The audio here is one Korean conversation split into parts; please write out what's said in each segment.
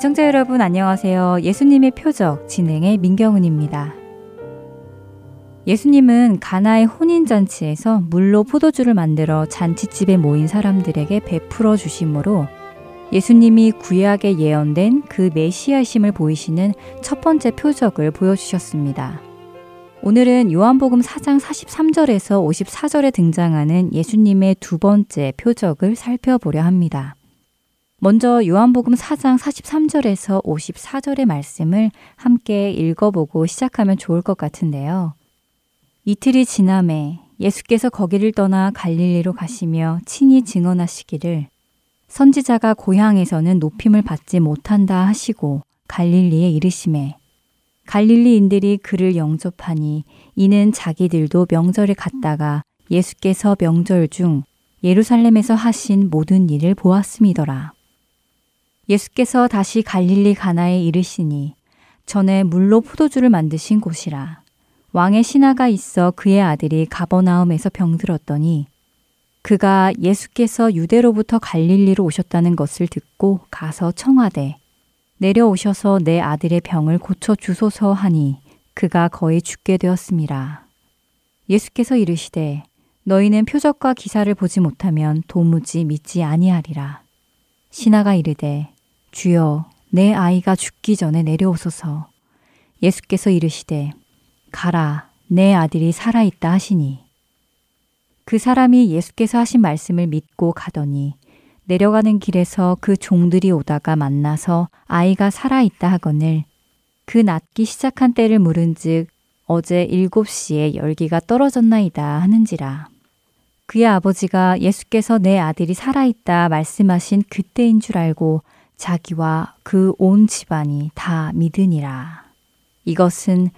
애청자 여러분 안녕하세요. 예수님의 표적 진행의 민경은입니다. 예수님은 가나의 혼인 잔치에서 물로 포도주를 만들어 잔치집에 모인 사람들에게 베풀어 주심으로 예수님이 구약에 예언된 그 메시아심을 보이시는 첫 번째 표적을 보여주셨습니다. 오늘은 요한복음 4장 43절에서 54절에 등장하는 예수님의 두 번째 표적을 살펴보려 합니다. 먼저 요한복음 4장 43절에서 54절의 말씀을 함께 읽어보고 시작하면 좋을 것 같은데요. 이틀이 지남에 예수께서 거기를 떠나 갈릴리로 가시며 친히 증언하시기를 선지자가 고향에서는 높임을 받지 못한다 하시고 갈릴리에 이르심에 갈릴리인들이 그를 영접하니 이는 자기들도 명절에 갔다가 예수께서 명절 중 예루살렘에서 하신 모든 일을 보았음이더라. 예수께서 다시 갈릴리 가나에 이르시니 전에 물로 포도주를 만드신 곳이라. 왕의 신하가 있어 그의 아들이 가버나움에서 병들었더니 그가 예수께서 유대로부터 갈릴리로 오셨다는 것을 듣고 가서 청하되 내려오셔서 내 아들의 병을 고쳐 주소서 하니 그가 거의 죽게 되었습니다. 예수께서 이르시되 너희는 표적과 기사를 보지 못하면 도무지 믿지 아니하리라. 신하가 이르되 주여 내 아이가 죽기 전에 내려오소서. 예수께서 이르시되 가라 내 아들이 살아 있다 하시니 그 사람이 예수께서 하신 말씀을 믿고 가더니 내려가는 길에서 그 종들이 오다가 만나서 아이가 살아 있다 하거늘 그 낫기 시작한 때를 물은즉 어제 일곱 시에 열기가 떨어졌나이다 하는지라. 그의 아버지가 예수께서 내 아들이 살아 있다 말씀하신 그때인 줄 알고 자기와 그 온 집안이 다 믿으니라. 이것은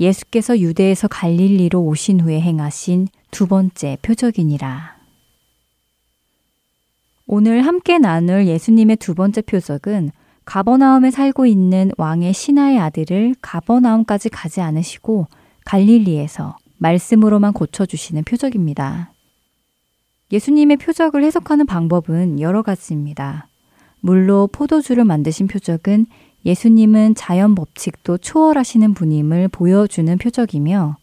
예수께서 유대에서 갈릴리로 오신 후에 행하신 두 번째 표적이니라. 오늘 함께 나눌 예수님의 두 번째 표적은 가버나움에 살고 있는 왕의 신하의 아들을 가버나움까지 가지 않으시고 갈릴리에서 말씀으로만 고쳐주시는 표적입니다. 예수님의 표적을 해석하는 방법은 여러 가지입니다. 물로 포도주를 만드신 표적은 예수님은 자연 법칙도 초월하시는 분임을 보여주는 표적이며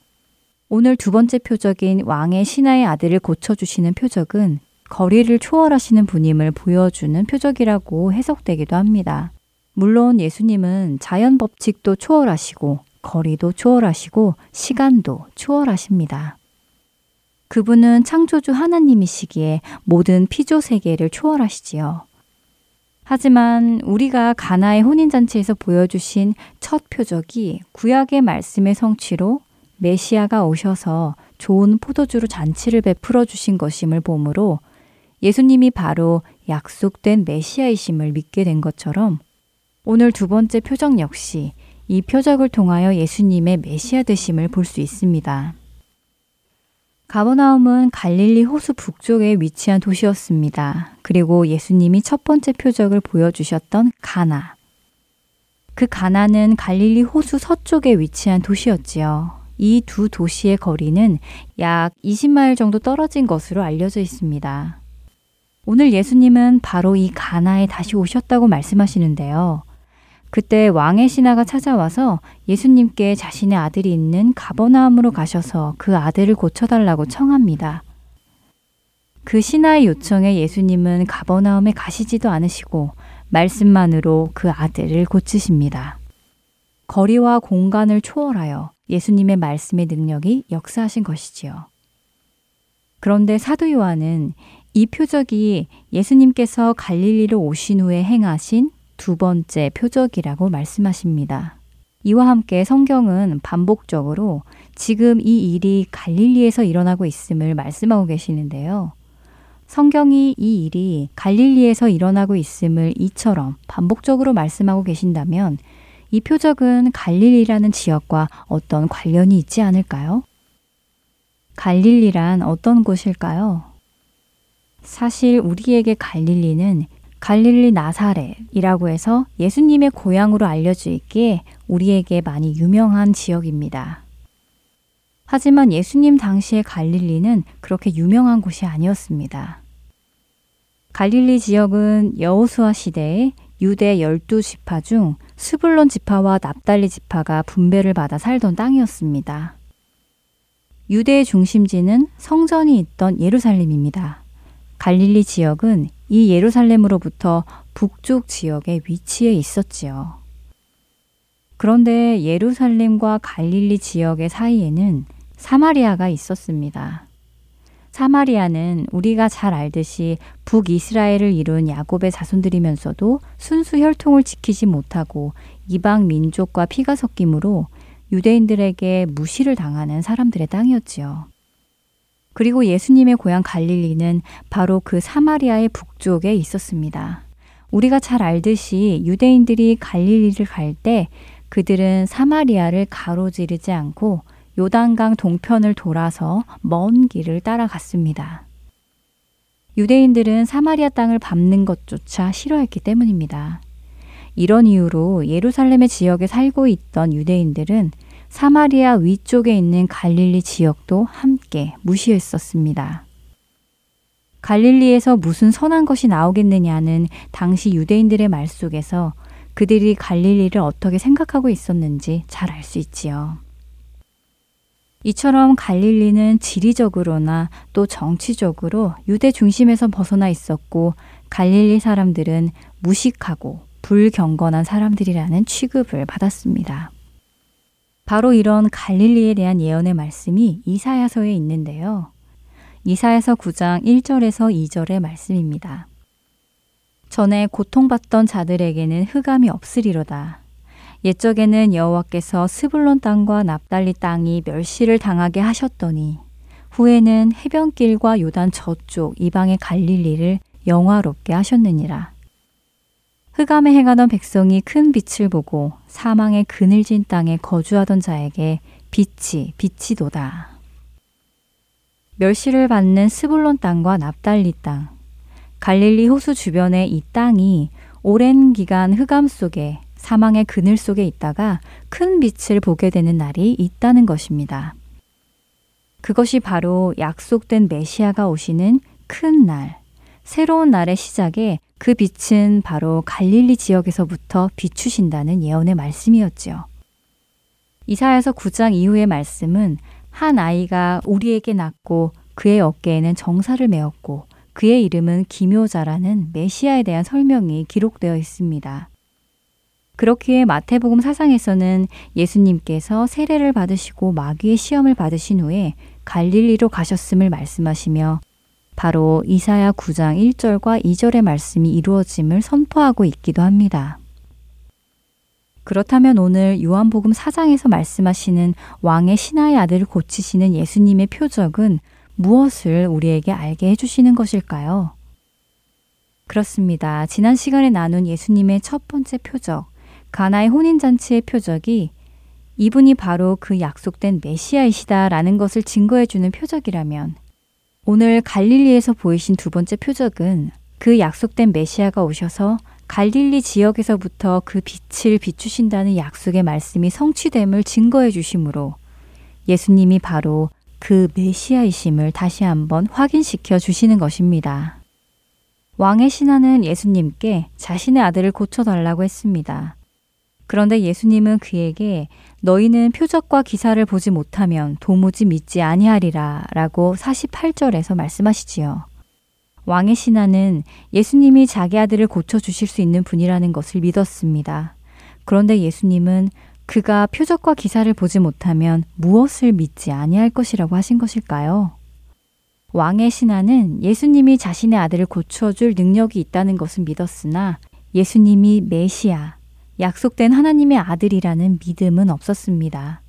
오늘 두 번째 표적인 왕의 신하의 아들을 고쳐주시는 표적은 거리를 초월하시는 분임을 보여주는 표적이라고 해석되기도 합니다. 물론 예수님은 자연 법칙도 초월하시고 거리도 초월하시고 시간도 초월하십니다. 그분은 창조주 하나님이시기에 모든 피조 세계를 초월하시지요. 하지만 우리가 가나의 혼인잔치에서 보여주신 첫 표적이 구약의 말씀의 성취로 메시아가 오셔서 좋은 포도주로 잔치를 베풀어 주신 것임을 보므로 예수님이 바로 약속된 메시아이심을 믿게 된 것처럼 오늘 두 번째 표적 역시 이 표적을 통하여 예수님의 메시아 되심을 볼 수 있습니다. 가버나움은 갈릴리 호수 북쪽에 위치한 도시였습니다. 그리고 예수님이 첫 번째 표적을 보여주셨던 가나. 그 가나는 갈릴리 호수 서쪽에 위치한 도시였지요. 이 두 도시의 거리는 약 20마일 정도 떨어진 것으로 알려져 있습니다. 오늘 예수님은 바로 이 가나에 다시 오셨다고 말씀하시는데요. 그때 왕의 신하가 찾아와서 예수님께 자신의 아들이 있는 가버나움으로 가셔서 그 아들을 고쳐달라고 청합니다. 그 신하의 요청에 예수님은 가버나움에 가시지도 않으시고 말씀만으로 그 아들을 고치십니다. 거리와 공간을 초월하여 예수님의 말씀의 능력이 역사하신 것이지요. 그런데 사도 요한은 이 표적이 예수님께서 갈릴리로 오신 후에 행하신 두 번째 표적이라고 말씀하십니다. 이와 함께 성경은 반복적으로 지금 이 일이 갈릴리에서 일어나고 있음을 말씀하고 계시는데요. 성경이 이 일이 갈릴리에서 일어나고 있음을 이처럼 반복적으로 말씀하고 계신다면 이 표적은 갈릴리라는 지역과 어떤 관련이 있지 않을까요? 갈릴리란 어떤 곳일까요? 사실 우리에게 갈릴리는 갈릴리 나사렛이라고 해서 예수님의 고향으로 알려져 있기에 우리에게 많이 유명한 지역입니다. 하지만 예수님 당시의 갈릴리는 그렇게 유명한 곳이 아니었습니다. 갈릴리 지역은 여호수아 시대에 유대 열두 지파 중 스불론 지파와 납달리 지파가 분배를 받아 살던 땅이었습니다. 유대의 중심지는 성전이 있던 예루살렘입니다. 갈릴리 지역은 이 예루살렘으로부터 북쪽 지역에 위치해 있었지요. 그런데 예루살렘과 갈릴리 지역의 사이에는 사마리아가 있었습니다. 사마리아는 우리가 잘 알듯이 북이스라엘을 이룬 야곱의 자손들이면서도 순수 혈통을 지키지 못하고 이방 민족과 피가 섞이므로 유대인들에게 무시를 당하는 사람들의 땅이었지요. 그리고 예수님의 고향 갈릴리는 바로 그 사마리아의 북쪽에 있었습니다. 우리가 잘 알듯이 유대인들이 갈릴리를 갈 때 그들은 사마리아를 가로지르지 않고 요단강 동편을 돌아서 먼 길을 따라갔습니다. 유대인들은 사마리아 땅을 밟는 것조차 싫어했기 때문입니다. 이런 이유로 예루살렘의 지역에 살고 있던 유대인들은 사마리아 위쪽에 있는 갈릴리 지역도 함께 무시했었습니다. 갈릴리에서 무슨 선한 것이 나오겠느냐는 당시 유대인들의 말 속에서 그들이 갈릴리를 어떻게 생각하고 있었는지 잘 알 수 있지요. 이처럼 갈릴리는 지리적으로나 또 정치적으로 유대 중심에서 벗어나 있었고 갈릴리 사람들은 무식하고 불경건한 사람들이라는 취급을 받았습니다. 바로 이런 갈릴리에 대한 예언의 말씀이 이사야서에 있는데요. 이사야서 9장 1절에서 2절의 말씀입니다. 전에 고통받던 자들에게는 흑암이 없으리로다. 옛적에는 여호와께서 스불론 땅과 납달리 땅이 멸시를 당하게 하셨더니 후에는 해변길과 요단 저쪽 이방의 갈릴리를 영화롭게 하셨느니라. 흑암에 행하던 백성이 큰 빛을 보고 사망의 그늘진 땅에 거주하던 자에게 빛이 빛이도다. 멸시를 받는 스불론 땅과 납달리 땅, 갈릴리 호수 주변의 이 땅이 오랜 기간 흑암 속에 사망의 그늘 속에 있다가 큰 빛을 보게 되는 날이 있다는 것입니다. 그것이 바로 약속된 메시아가 오시는 큰 날, 새로운 날의 시작에 그 빛은 바로 갈릴리 지역에서부터 비추신다는 예언의 말씀이었지요. 이사야서 9장 이후의 말씀은 한 아이가 우리에게 낳고 그의 어깨에는 정사를 메었고 그의 이름은 기묘자라는 메시아에 대한 설명이 기록되어 있습니다. 그렇기에 마태복음 사상에서는 예수님께서 세례를 받으시고 마귀의 시험을 받으신 후에 갈릴리로 가셨음을 말씀하시며 바로 이사야 9장 1절과 2절의 말씀이 이루어짐을 선포하고 있기도 합니다. 그렇다면 오늘 요한복음 4장에서 말씀하시는 왕의 신하의 아들을 고치시는 예수님의 표적은 무엇을 우리에게 알게 해주시는 것일까요? 그렇습니다. 지난 시간에 나눈 예수님의 첫 번째 표적, 가나의 혼인잔치의 표적이 이분이 바로 그 약속된 메시아이시다라는 것을 증거해주는 표적이라면 오늘 갈릴리에서 보이신 두 번째 표적은 그 약속된 메시아가 오셔서 갈릴리 지역에서부터 그 빛을 비추신다는 약속의 말씀이 성취됨을 증거해 주심으로 예수님이 바로 그 메시아이심을 다시 한번 확인시켜 주시는 것입니다. 왕의 신하는 예수님께 자신의 아들을 고쳐달라고 했습니다. 그런데 예수님은 그에게 너희는 표적과 기사를 보지 못하면 도무지 믿지 아니하리라 라고 48절에서 말씀하시지요. 왕의 신하는 예수님이 자기 아들을 고쳐주실 수 있는 분이라는 것을 믿었습니다. 그런데 예수님은 그가 표적과 기사를 보지 못하면 무엇을 믿지 아니할 것이라고 하신 것일까요? 왕의 신하는 예수님이 자신의 아들을 고쳐줄 능력이 있다는 것은 믿었으나 예수님이 메시아, 약속된 하나님의 아들이라는 믿음은 없었습니다.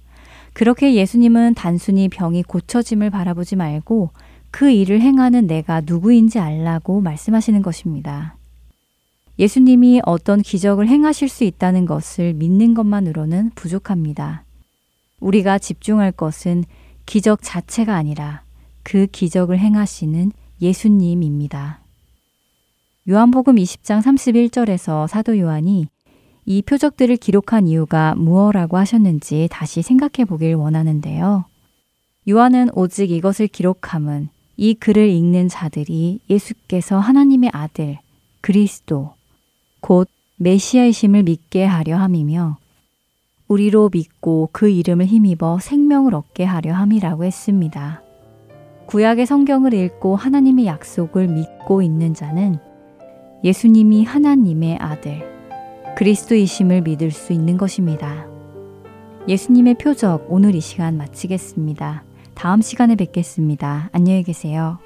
그렇게 예수님은 단순히 병이 고쳐짐을 바라보지 말고 그 일을 행하는 내가 누구인지 알라고 말씀하시는 것입니다. 예수님이 어떤 기적을 행하실 수 있다는 것을 믿는 것만으로는 부족합니다. 우리가 집중할 것은 기적 자체가 아니라 그 기적을 행하시는 예수님입니다. 요한복음 20장 31절에서 사도 요한이 이 표적들을 기록한 이유가 무엇라고 하셨는지 다시 생각해 보길 원하는데요. 요한은 오직 이것을 기록함은 이 글을 읽는 자들이 예수께서 하나님의 아들, 그리스도, 곧 메시아이심을 믿게 하려 함이며 우리로 믿고 그 이름을 힘입어 생명을 얻게 하려 함이라고 했습니다. 구약의 성경을 읽고 하나님의 약속을 믿고 있는 자는 예수님이 하나님의 아들, 그리스도이심을 믿을 수 있는 것입니다. 예수님의 표적 오늘 이 시간 마치겠습니다. 다음 시간에 뵙겠습니다. 안녕히 계세요.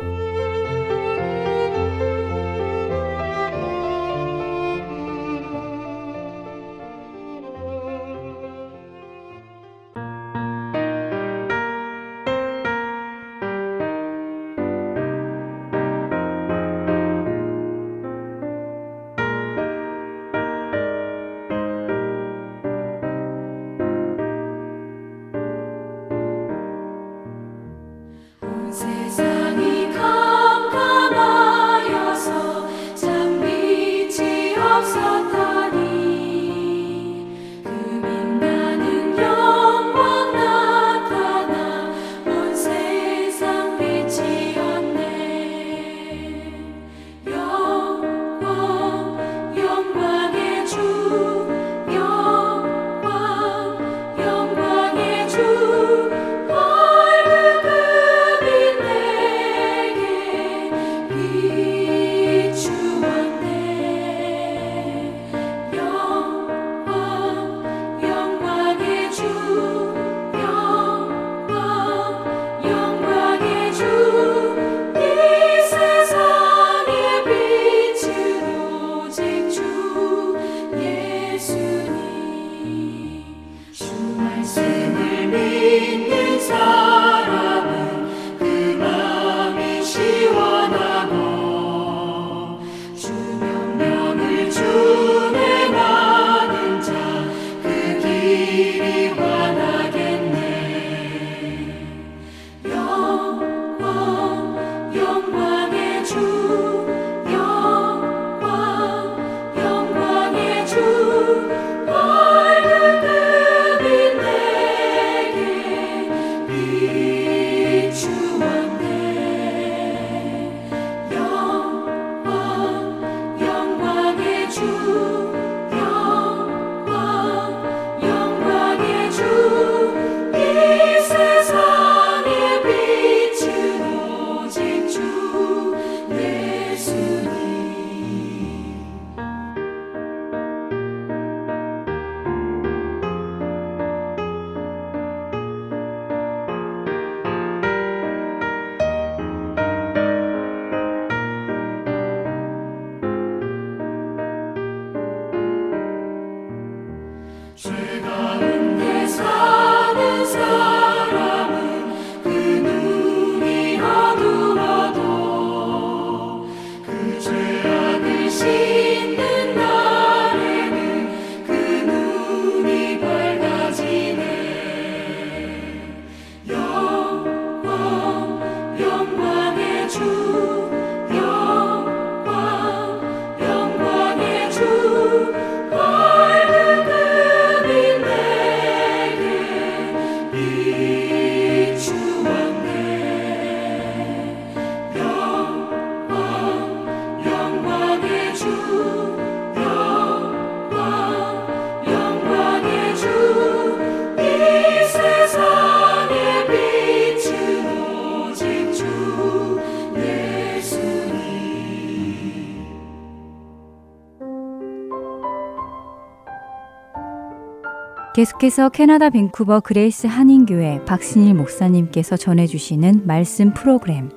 계속해서 캐나다 밴쿠버 그레이스 한인교회 박신일 목사님께서 전해주시는 말씀 프로그램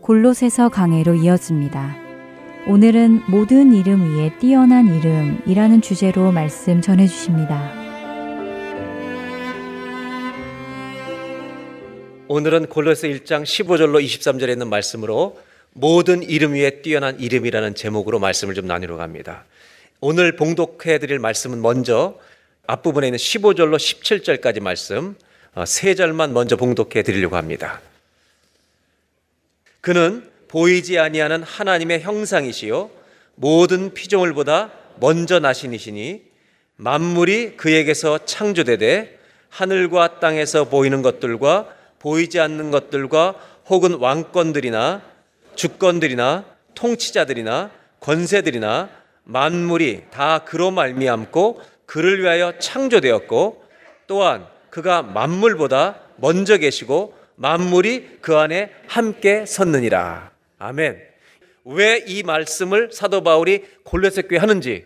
골로새서 강해로 이어집니다. 오늘은 모든 이름 위에 뛰어난 이름이라는 주제로 말씀 전해 주십니다. 오늘은 골로새 1장 15절로 23절에 있는 말씀으로 모든 이름 위에 뛰어난 이름이라는 제목으로 말씀을 좀 나누러 갑니다. 오늘 봉독해 드릴 말씀은 먼저 앞부분에 있는 15절로 17절까지 말씀 어, 세 절만 먼저 봉독해 드리려고 합니다. 그는 보이지 아니하는 하나님의 형상이시요 모든 피조물보다 먼저 나신이시니 만물이 그에게서 창조되되 하늘과 땅에서 보이는 것들과 보이지 않는 것들과 혹은 왕권들이나 주권들이나 통치자들이나 권세들이나 만물이 다 그로 말미암고 그를 위하여 창조되었고 또한 그가 만물보다 먼저 계시고 만물이 그 안에 함께 섰느니라. 아멘. 왜 이 말씀을 사도 바울이 골로새 교회 하는지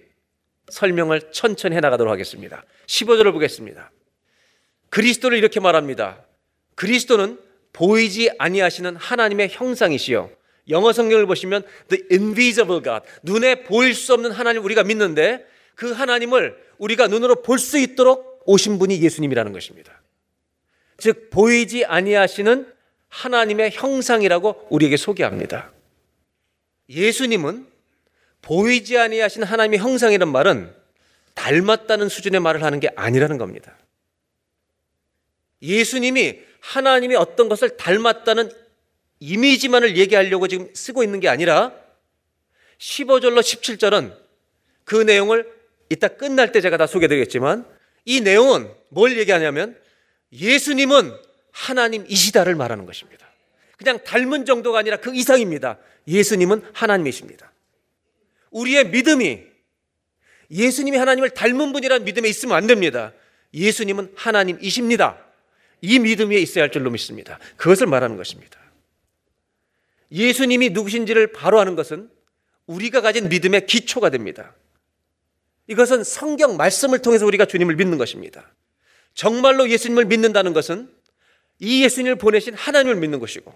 설명을 천천히 해 나가도록 하겠습니다. 15절을 보겠습니다. 그리스도를 이렇게 말합니다. 그리스도는 보이지 아니하시는 하나님의 형상이시요. 영어 성경을 보시면 the invisible God, 눈에 보일 수 없는 하나님 우리가 믿는데 그 하나님을 우리가 눈으로 볼 수 있도록 오신 분이 예수님이라는 것입니다. 즉 보이지 아니하시는 하나님의 형상이라고 우리에게 소개합니다. 예수님은 보이지 아니하신 하나님의 형상이란 말은 닮았다는 수준의 말을 하는 게 아니라는 겁니다. 예수님이 하나님의 어떤 것을 닮았다는 이미지만을 얘기하려고 지금 쓰고 있는 게 아니라 15절로 17절은 그 내용을 이따 끝날 때 제가 다 소개드리겠지만 이 내용은 뭘 얘기하냐면 예수님은 하나님이시다를 말하는 것입니다. 그냥 닮은 정도가 아니라 그 이상입니다. 예수님은 하나님이십니다. 우리의 믿음이 예수님이 하나님을 닮은 분이라는 믿음에 있으면 안 됩니다. 예수님은 하나님이십니다. 이 믿음 위에 있어야 할 줄로 믿습니다. 그것을 말하는 것입니다. 예수님이 누구신지를 바로 아는 것은 우리가 가진 믿음의 기초가 됩니다. 이것은 성경 말씀을 통해서 우리가 주님을 믿는 것입니다. 정말로 예수님을 믿는다는 것은 이 예수님을 보내신 하나님을 믿는 것이고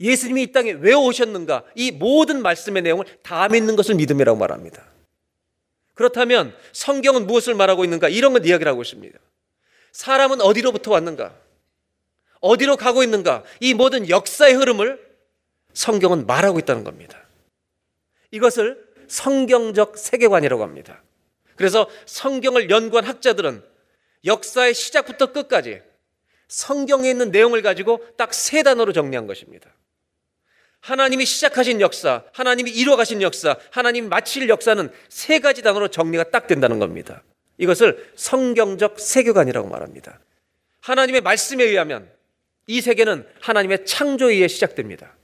예수님이 이 땅에 왜 오셨는가 이 모든 말씀의 내용을 다 믿는 것을 믿음이라고 말합니다. 그렇다면 성경은 무엇을 말하고 있는가 이런 것 이야기를 하고 있습니다. 사람은 어디로부터 왔는가? 어디로 가고 있는가? 이 모든 역사의 흐름을 성경은 말하고 있다는 겁니다. 이것을 성경적 세계관이라고 합니다. 그래서 성경을 연구한 학자들은 역사의 시작부터 끝까지 성경에 있는 내용을 가지고 딱 세 단어로 정리한 것입니다. 하나님이 시작하신 역사, 하나님이 이뤄가신 역사, 하나님이 마칠 역사는 세 가지 단어로 정리가 딱 된다는 겁니다. 이것을 성경적 세계관이라고 말합니다. 하나님의 말씀에 의하면 이 세계는 하나님의 창조에 의해 시작됩니다.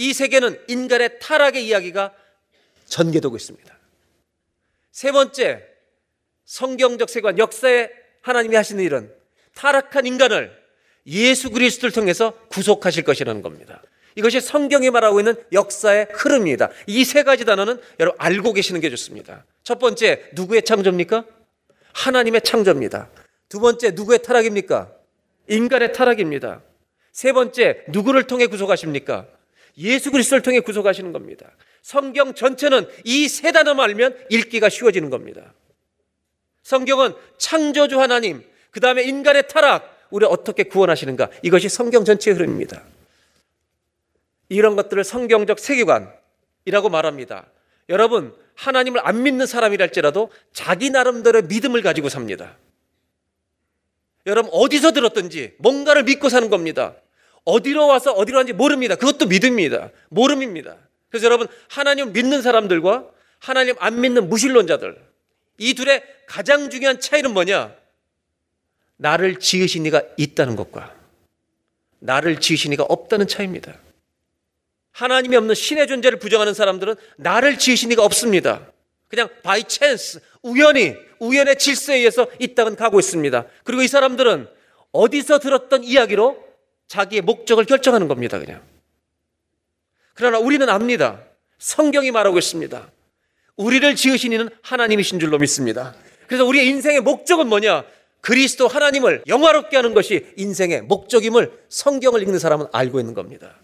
이 세계는 인간의 타락의 이야기가 전개되고 있습니다. 세 번째, 성경적 세계관, 역사에 하나님이 하시는 일은 타락한 인간을 예수 그리스도를 통해서 구속하실 것이라는 겁니다. 이것이 성경이 말하고 있는 역사의 흐름입니다. 이 세 가지 단어는 여러분 알고 계시는 게 좋습니다. 첫 번째, 누구의 창조입니까? 하나님의 창조입니다. 두 번째, 누구의 타락입니까? 인간의 타락입니다. 세 번째, 누구를 통해 구속하십니까? 예수 그리스도를 통해 구속하시는 겁니다. 성경 전체는 이 세 단어만 알면 읽기가 쉬워지는 겁니다. 성경은 창조주 하나님, 그 다음에 인간의 타락, 우리 어떻게 구원하시는가? 이것이 성경 전체의 흐름입니다. 이런 것들을 성경적 세계관이라고 말합니다. 여러분, 하나님을 안 믿는 사람이랄지라도 자기 나름대로의 믿음을 가지고 삽니다. 여러분, 어디서 들었든지 뭔가를 믿고 사는 겁니다. 어디로 와서 어디로 왔는지 모릅니다. 그것도 믿음입니다. 모름입니다. 그래서 여러분, 하나님 믿는 사람들과 하나님 안 믿는 무신론자들, 이 둘의 가장 중요한 차이는 뭐냐? 나를 지으신 이가 있다는 것과 나를 지으신 이가 없다는 차이입니다. 하나님이 없는 신의 존재를 부정하는 사람들은 나를 지으신 이가 없습니다. 그냥 by chance, 우연히, 우연의 질서에 의해서 이 땅은 가고 있습니다. 그리고 이 사람들은 어디서 들었던 이야기로 자기의 목적을 결정하는 겁니다, 그냥. 그러나 우리는 압니다. 성경이 말하고 있습니다. 우리를 지으신 이는 하나님이신 줄로 믿습니다. 그래서 우리의 인생의 목적은 뭐냐? 그리스도 하나님을 영화롭게 하는 것이 인생의 목적임을 성경을 읽는 사람은 알고 있는 겁니다.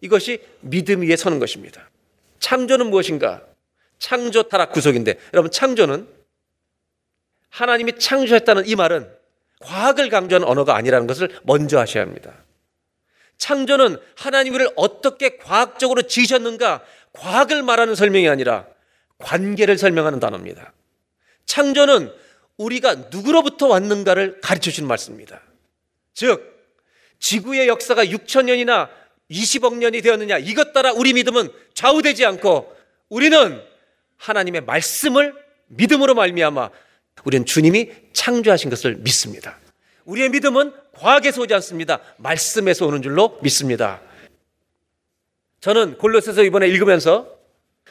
이것이 믿음 위에 서는 것입니다. 창조는 무엇인가? 창조 타락 구속인데 여러분 창조는 하나님이 창조했다는 이 말은 과학을 강조하는 언어가 아니라는 것을 먼저 하셔야 합니다. 창조는 하나님 을 어떻게 과학적으로 지으셨는가 과학을 말하는 설명이 아니라 관계를 설명하는 단어입니다. 창조는 우리가 누구로부터 왔는가를 가르쳐 주는 말씀입니다. 즉, 지구의 역사가 6천 년이나 20억 년이 되었느냐 이것 따라 우리 믿음은 좌우되지 않고 우리는 하나님의 말씀을 믿음으로 말미암아 우리는 주님이 창조하신 것을 믿습니다. 우리의 믿음은 과학에서 오지 않습니다. 말씀에서 오는 줄로 믿습니다. 저는 골로새서 이번에 읽으면서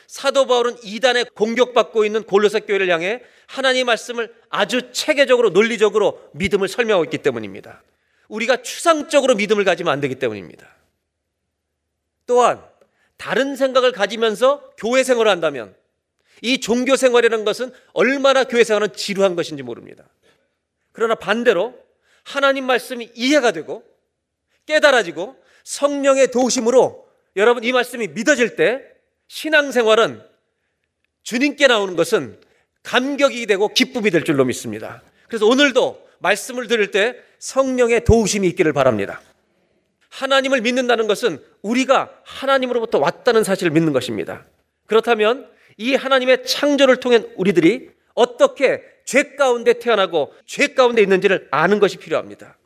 사도 바울은 이단에 공격받고 있는 골로새 교회를 향해 하나님의 말씀을 아주 체계적으로 논리적으로 믿음을 설명하고 있기 때문입니다. 우리가 추상적으로 믿음을 가지면 안 되기 때문입니다. 또한 다른 생각을 가지면서 교회 생활을 한다면 이 종교 생활이라는 것은 얼마나 교회 생활은 지루한 것인지 모릅니다. 그러나 반대로 하나님 말씀이 이해가 되고 깨달아지고 성령의 도우심으로 여러분 이 말씀이 믿어질 때 신앙생활은 주님께 나오는 것은 감격이 되고 기쁨이 될 줄로 믿습니다. 그래서 오늘도 말씀을 들을 때 성령의 도우심이 있기를 바랍니다. 하나님을 믿는다는 것은 우리가 하나님으로부터 왔다는 사실을 믿는 것입니다. 그렇다면 이 하나님의 창조를 통해 우리들이 어떻게 죄 가운데 태어나고 죄 가운데 있는지를 아는 것이 필요합니다.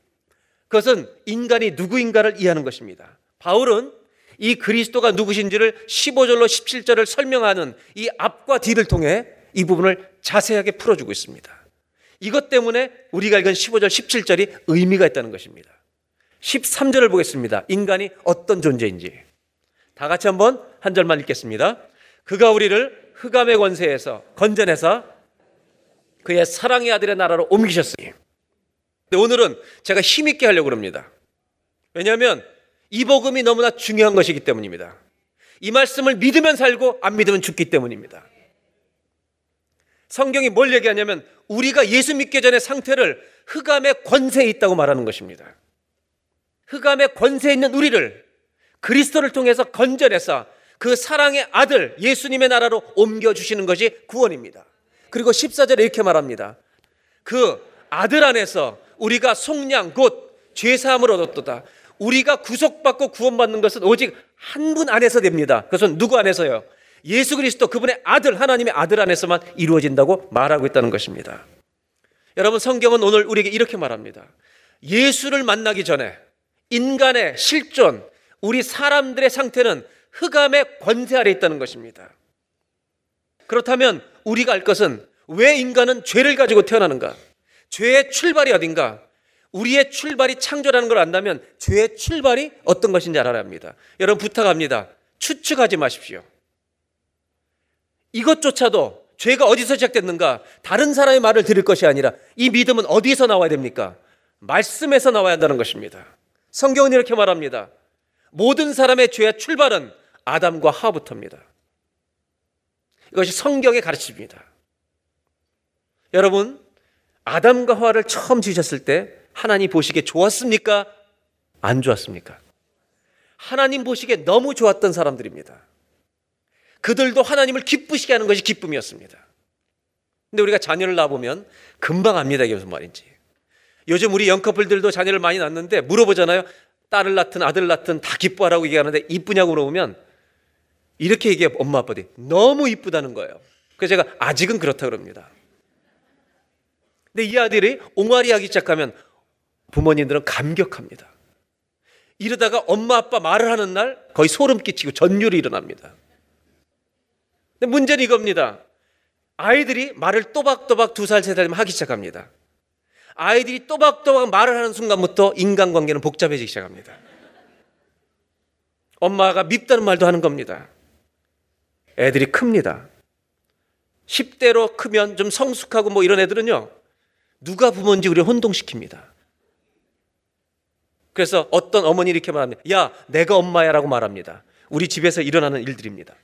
그것은 인간이 누구인가를 이해하는 것입니다. 바울은 이 그리스도가 누구신지를 15절로 17절을 설명하는 이 앞과 뒤를 통해 이 부분을 자세하게 풀어주고 있습니다. 이것 때문에 우리가 읽은 15절, 17절이 의미가 있다는 것입니다. 13절을 보겠습니다. 인간이 어떤 존재인지. 다 같이 한번 한 절만 읽겠습니다. 그가 우리를 흑암의 권세에서 건져내서 그의 사랑의 아들의 나라로 옮기셨으니. 근데 오늘은 제가 힘있게 하려고 합니다. 왜냐하면 이 복음이 너무나 중요한 것이기 때문입니다. 이 말씀을 믿으면 살고 안 믿으면 죽기 때문입니다. 성경이 뭘 얘기하냐면 우리가 예수 믿기 전의 상태를 흑암의 권세에 있다고 말하는 것입니다. 흑암의 권세에 있는 우리를 그리스도를 통해서 건져내서 그 사랑의 아들 예수님의 나라로 옮겨주시는 것이 구원입니다. 그리고 14절에 이렇게 말합니다. 그 아들 안에서 우리가 속량 곧 죄사함을 얻었도다. 우리가 구속받고 구원받는 것은 오직 한 분 안에서 됩니다. 그것은 누구 안에서요? 예수 그리스도 그분의 아들 하나님의 아들 안에서만 이루어진다고 말하고 있다는 것입니다. 여러분 성경은 오늘 우리에게 이렇게 말합니다. 예수를 만나기 전에 인간의 실존, 우리 사람들의 상태는 흑암의 권세 아래 있다는 것입니다. 그렇다면 우리가 알 것은 왜 인간은 죄를 가지고 태어나는가? 죄의 출발이 어딘가? 우리의 출발이 창조라는 걸 안다면 죄의 출발이 어떤 것인지 알아야 합니다. 여러분 부탁합니다. 추측하지 마십시오. 이것조차도 죄가 어디서 시작됐는가? 다른 사람의 말을 들을 것이 아니라 이 믿음은 어디서 나와야 됩니까? 말씀에서 나와야 한다는 것입니다. 성경은 이렇게 말합니다. 모든 사람의 죄의 출발은 아담과 하부터입니다. 이것이 성경의 가르침입니다. 여러분, 아담과 하와를 처음 지으셨을 때 하나님 보시기에 좋았습니까? 안 좋았습니까? 하나님 보시기에 너무 좋았던 사람들입니다. 그들도 하나님을 기쁘시게 하는 것이 기쁨이었습니다. 근데 우리가 자녀를 낳아보면 금방 압니다. 이게 무슨 말인지. 요즘 우리 영커플들도 자녀를 많이 낳는데 물어보잖아요. 딸을 낳든 아들 낳든 다 기뻐하라고 얘기하는데 이쁘냐고 물어보면 이렇게 얘기해 엄마 아빠들이 너무 이쁘다는 거예요. 그래서 제가 아직은 그렇다 그럽니다. 근데 이 아들이 옹알이 하기 시작하면 부모님들은 감격합니다. 이러다가 엄마 아빠 말을 하는 날 거의 소름 끼치고 전율이 일어납니다. 근데 문제는 이겁니다. 아이들이 말을 또박또박 두 살, 세 살 되면 하기 시작합니다. 아이들이 또박또박 말을 하는 순간부터 인간관계는 복잡해지기 시작합니다. 엄마가 밉다는 말도 하는 겁니다. 애들이 큽니다. 10대로 크면 좀 성숙하고 뭐 이런 애들은요, 누가 부모인지 우리 혼동시킵니다. 그래서 어떤 어머니 이렇게 말합니다. 야, 내가 엄마야 라고 말합니다. 우리 집에서 일어나는 일들입니다.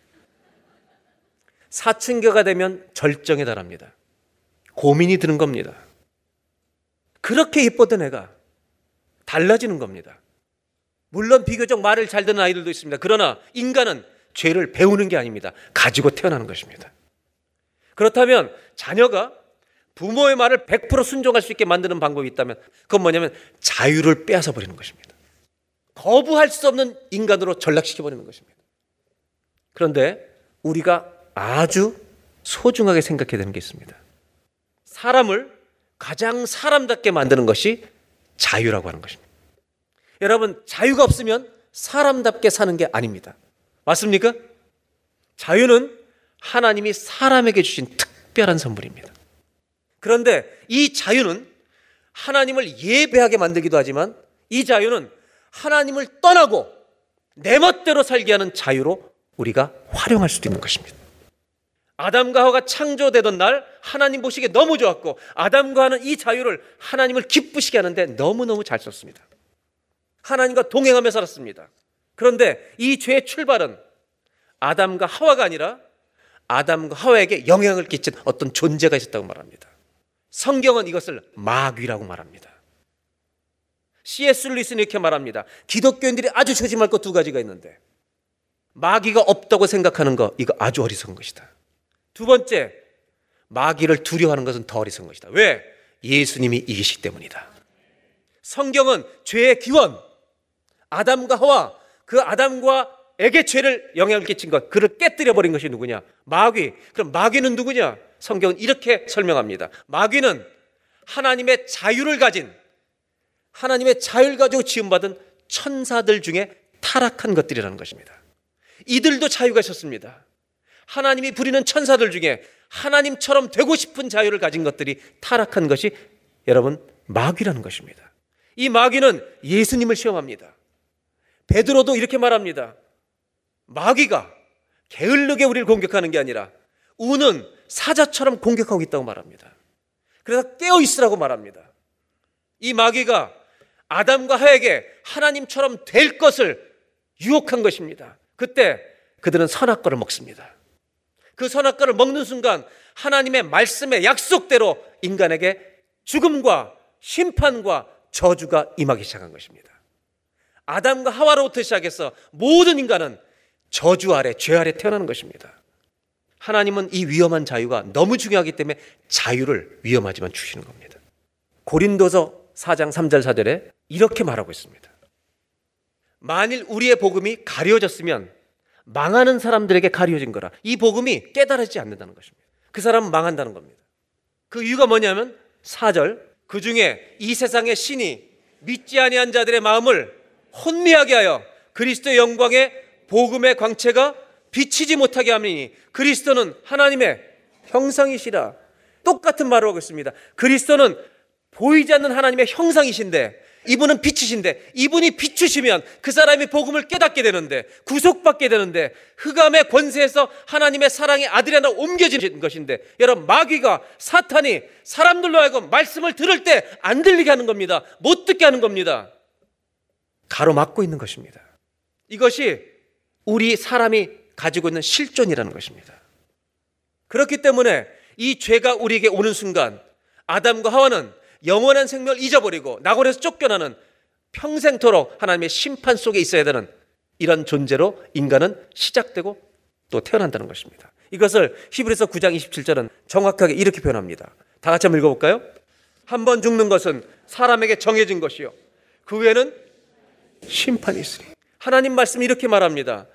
사춘기가 되면 절정에 달합니다. 고민이 드는 겁니다. 그렇게 예뻤던 애가 달라지는 겁니다. 물론 비교적 말을 잘 듣는 아이들도 있습니다. 그러나 인간은 죄를 배우는 게 아닙니다. 가지고 태어나는 것입니다. 그렇다면 자녀가 부모의 말을 100% 순종할 수 있게 만드는 방법이 있다면 그건 뭐냐면 자유를 빼앗아 버리는 것입니다. 거부할 수 없는 인간으로 전락시켜 버리는 것입니다. 그런데 우리가 아주 소중하게 생각해야 되는 게 있습니다. 사람을 가장 사람답게 만드는 것이 자유라고 하는 것입니다. 여러분, 자유가 없으면 사람답게 사는 게 아닙니다. 맞습니까? 자유는 하나님이 사람에게 주신 특별한 선물입니다. 그런데 이 자유는 하나님을 예배하게 만들기도 하지만 이 자유는 하나님을 떠나고 내 멋대로 살게 하는 자유로 우리가 활용할 수도 있는 것입니다. 아담과 하와가 창조되던 날 하나님 보시기에 너무 좋았고 아담과 하는 이 자유를 하나님을 기쁘시게 하는데 너무너무 잘 썼습니다. 하나님과 동행하며 살았습니다. 그런데 이 죄의 출발은 아담과 하와가 아니라 아담과 하와에게 영향을 끼친 어떤 존재가 있었다고 말합니다. 성경은 이것을 마귀라고 말합니다. C.S. 루이스는 이렇게 말합니다. 기독교인들이 아주 조심할 것 두 가지가 있는데 마귀가 없다고 생각하는 거 이거 아주 어리석은 것이다. 두 번째 마귀를 두려워하는 것은 더 어리석은 것이다. 왜? 예수님이 이기시기 때문이다. 성경은 죄의 기원 아담과 하와 그 아담과 에게 죄를 영향을 끼친 것, 그를 깨뜨려 버린 것이 누구냐? 마귀. 그럼 마귀는 누구냐? 성경은 이렇게 설명합니다. 마귀는 하나님의 자유를 가진 하나님의 자유를 가지고 지음받은 천사들 중에 타락한 것들이라는 것입니다. 이들도 자유가 있었습니다. 하나님이 부리는 천사들 중에 하나님처럼 되고 싶은 자유를 가진 것들이 타락한 것이 여러분 마귀라는 것입니다. 이 마귀는 예수님을 시험합니다. 베드로도 이렇게 말합니다. 마귀가 게을르게 우리를 공격하는 게 아니라 우는 사자처럼 공격하고 있다고 말합니다. 그래서 깨어 있으라고 말합니다. 이 마귀가 아담과 하에게 하나님처럼 될 것을 유혹한 것입니다. 그때 그들은 선악과를 먹습니다. 그 선악과를 먹는 순간 하나님의 말씀의 약속대로 인간에게 죽음과 심판과 저주가 임하기 시작한 것입니다. 아담과 하와로부터 시작해서 모든 인간은 저주 아래, 죄 아래 태어나는 것입니다. 하나님은 이 위험한 자유가 너무 중요하기 때문에 자유를 위험하지만 주시는 겁니다. 고린도서 4장 3절 4절에 이렇게 말하고 있습니다. 만일 우리의 복음이 가려졌으면 망하는 사람들에게 가려진 거라. 이 복음이 깨달아지지 않는다는 것입니다. 그 사람은 망한다는 겁니다. 그 이유가 뭐냐면 4절 그 중에 이 세상의 신이 믿지 아니한 자들의 마음을 혼미하게 하여 그리스도의 영광의 복음의 광채가 비치지 못하게 하니 그리스도는 하나님의 형상이시라. 똑같은 말을 하고 있습니다. 그리스도는 보이지 않는 하나님의 형상이신데 이분은 빛이신데 이분이 비추시면 그 사람이 복음을 깨닫게 되는데 구속받게 되는데 흑암의 권세에서 하나님의 사랑의 아들이 하나 옮겨지는 것인데 여러분 마귀가 사탄이 사람들로 하여금 말씀을 들을 때 안 들리게 하는 겁니다. 못 듣게 하는 겁니다. 가로막고 있는 것입니다. 이것이 우리 사람이 가지고 있는 실존이라는 것입니다. 그렇기 때문에 이 죄가 우리에게 오는 순간 아담과 하와는 영원한 생명을 잊어버리고 낙원에서 쫓겨나는 평생토록 하나님의 심판 속에 있어야 되는 이런 존재로 인간은 시작되고 또 태어난다는 것입니다. 이것을 히브리서 9장 27절은 정확하게 이렇게 표현합니다. 다 같이 한번 읽어볼까요? 한 번 죽는 것은 사람에게 정해진 것이요. 그 외에는 심판이 있으리. 하나님 말씀이 이렇게 말합니다.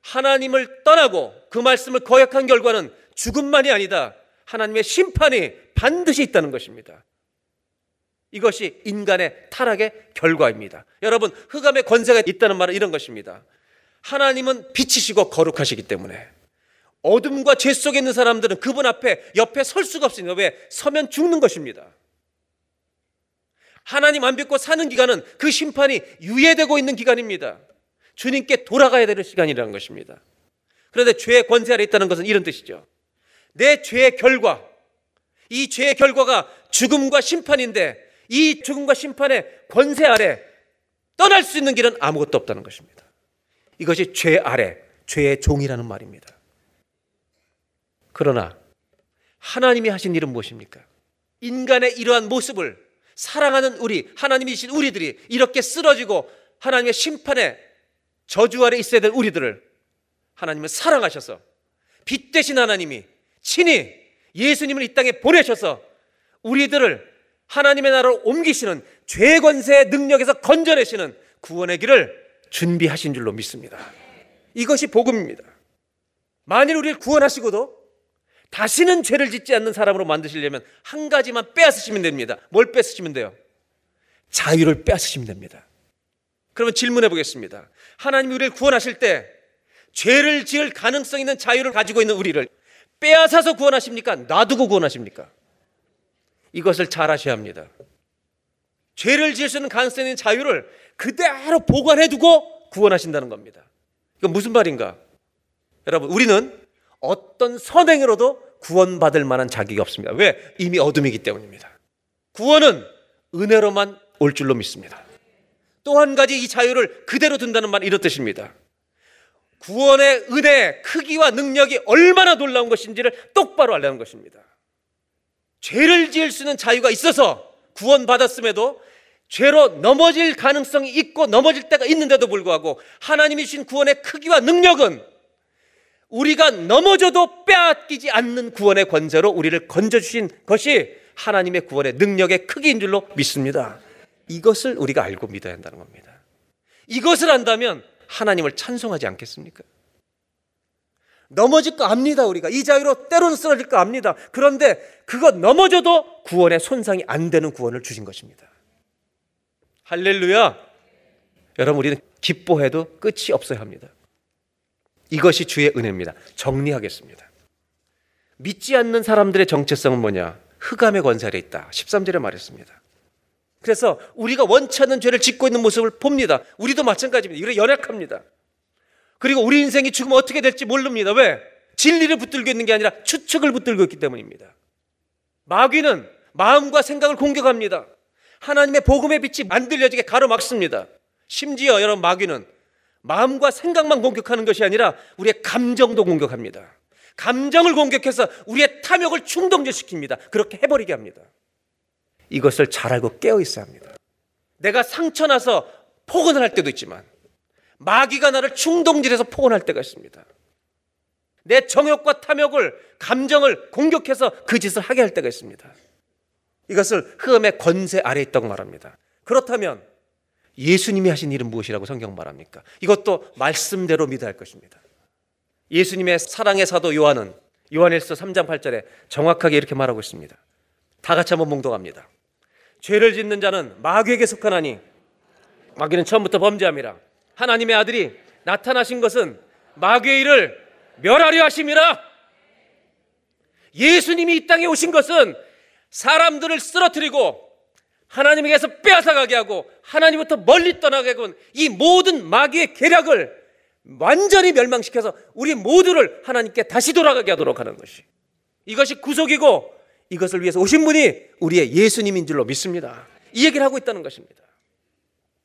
하나님을 떠나고 그 말씀을 거역한 결과는 죽음만이 아니다. 하나님의 심판이 반드시 있다는 것입니다. 이것이 인간의 타락의 결과입니다. 여러분, 흑암의 권세가 있다는 말은 이런 것입니다. 하나님은 빛이시고 거룩하시기 때문에 어둠과 죄 속에 있는 사람들은 그분 앞에 옆에 설 수가 없으니까 왜? 서면 죽는 것입니다. 하나님 안 믿고 사는 기간은 그 심판이 유예되고 있는 기간입니다. 주님께 돌아가야 되는 시간이라는 것입니다. 그런데 죄의 권세 아래 있다는 것은 이런 뜻이죠. 내 죄의 결과, 이 죄의 결과가 죽음과 심판인데 이 죽음과 심판의 권세 아래 떠날 수 있는 길은 아무것도 없다는 것입니다. 이것이 죄 아래, 죄의 종이라는 말입니다. 그러나 하나님이 하신 일은 무엇입니까? 인간의 이러한 모습을 사랑하는 우리, 하나님이신 우리들이 이렇게 쓰러지고 하나님의 심판에 저주 아래 있어야 될 우리들을 하나님은 사랑하셔서 빛 대신 하나님이 친히 예수님을 이 땅에 보내셔서 우리들을 하나님의 나라로 옮기시는 죄 권세의 능력에서 건져내시는 구원의 길을 준비하신 줄로 믿습니다. 이것이 복음입니다. 만일 우리를 구원하시고도 다시는 죄를 짓지 않는 사람으로 만드시려면 한 가지만 빼앗으시면 됩니다. 뭘 뺏으시면 돼요? 자유를 빼앗으시면 됩니다. 그러면 질문해 보겠습니다. 하나님이 우리를 구원하실 때 죄를 지을 가능성 있는 자유를 가지고 있는 우리를 빼앗아서 구원하십니까? 놔두고 구원하십니까? 이것을 잘 하셔야 합니다. 죄를 지을 수 있는 가능성 있는 자유를 그대로 보관해 두고 구원하신다는 겁니다. 이건 무슨 말인가? 여러분, 우리는 어떤 선행으로도 구원받을 만한 자격이 없습니다. 왜? 이미 어둠이기 때문입니다. 구원은 은혜로만 올 줄로 믿습니다. 또 한 가지 이 자유를 그대로 둔다는 말 이런 뜻입니다. 구원의 은혜의 크기와 능력이 얼마나 놀라운 것인지를 똑바로 알라는 것입니다. 죄를 지을 수 있는 자유가 있어서 구원받았음에도 죄로 넘어질 가능성이 있고 넘어질 때가 있는데도 불구하고 하나님이 주신 구원의 크기와 능력은 우리가 넘어져도 빼앗기지 않는 구원의 권세로 우리를 건져주신 것이 하나님의 구원의 능력의 크기인 줄로 믿습니다. 이것을 우리가 알고 믿어야 한다는 겁니다. 이것을 안다면 하나님을 찬송하지 않겠습니까? 넘어질 거 압니다, 우리가. 이 자유로 때로는 쓰러질 거 압니다. 그런데 그거 넘어져도 구원의 손상이 안 되는 구원을 주신 것입니다. 할렐루야! 여러분, 우리는 기뻐해도 끝이 없어야 합니다. 이것이 주의 은혜입니다. 정리하겠습니다. 믿지 않는 사람들의 정체성은 뭐냐? 흑암의 권세 아래 있다. 13절에 말했습니다. 그래서 우리가 원치 않는 죄를 짓고 있는 모습을 봅니다. 우리도 마찬가지입니다. 이래 연약합니다. 그리고 우리 인생이 죽으면 어떻게 될지 모릅니다. 왜? 진리를 붙들고 있는 게 아니라 추측을 붙들고 있기 때문입니다. 마귀는 마음과 생각을 공격합니다. 하나님의 복음의 빛이 만들려지게 가로막습니다. 심지어 여러분 마귀는 마음과 생각만 공격하는 것이 아니라 우리의 감정도 공격합니다. 감정을 공격해서 우리의 탐욕을 충동질시킵니다. 그렇게 해버리게 합니다. 이것을 잘 알고 깨어 있어야 합니다. 내가 상처나서 폭언을 할 때도 있지만 마귀가 나를 충동질해서 폭언할 때가 있습니다. 내 정욕과 탐욕을 감정을 공격해서 그 짓을 하게 할 때가 있습니다. 이것을 흑암의 권세 아래 있다고 말합니다. 그렇다면 예수님이 하신 일은 무엇이라고 성경 말합니까? 이것도 말씀대로 믿어야 할 것입니다. 예수님의 사랑의 사도 요한은 요한일서 3장 8절에 정확하게 이렇게 말하고 있습니다. 다 같이 한번 몽동합니다. 죄를 짓는 자는 마귀에게 속하나니 마귀는 처음부터 범죄함이라. 하나님의 아들이 나타나신 것은 마귀의 일을 멸하려 하심이라. 예수님이 이 땅에 오신 것은 사람들을 쓰러뜨리고 하나님에게서 빼앗아가게 하고 하나님부터 멀리 떠나게 하고 이 모든 마귀의 계략을 완전히 멸망시켜서 우리 모두를 하나님께 다시 돌아가게 하도록 하는 것이 이것이 구속이고 이것을 위해서 오신 분이 우리의 예수님인 줄로 믿습니다. 이 얘기를 하고 있다는 것입니다.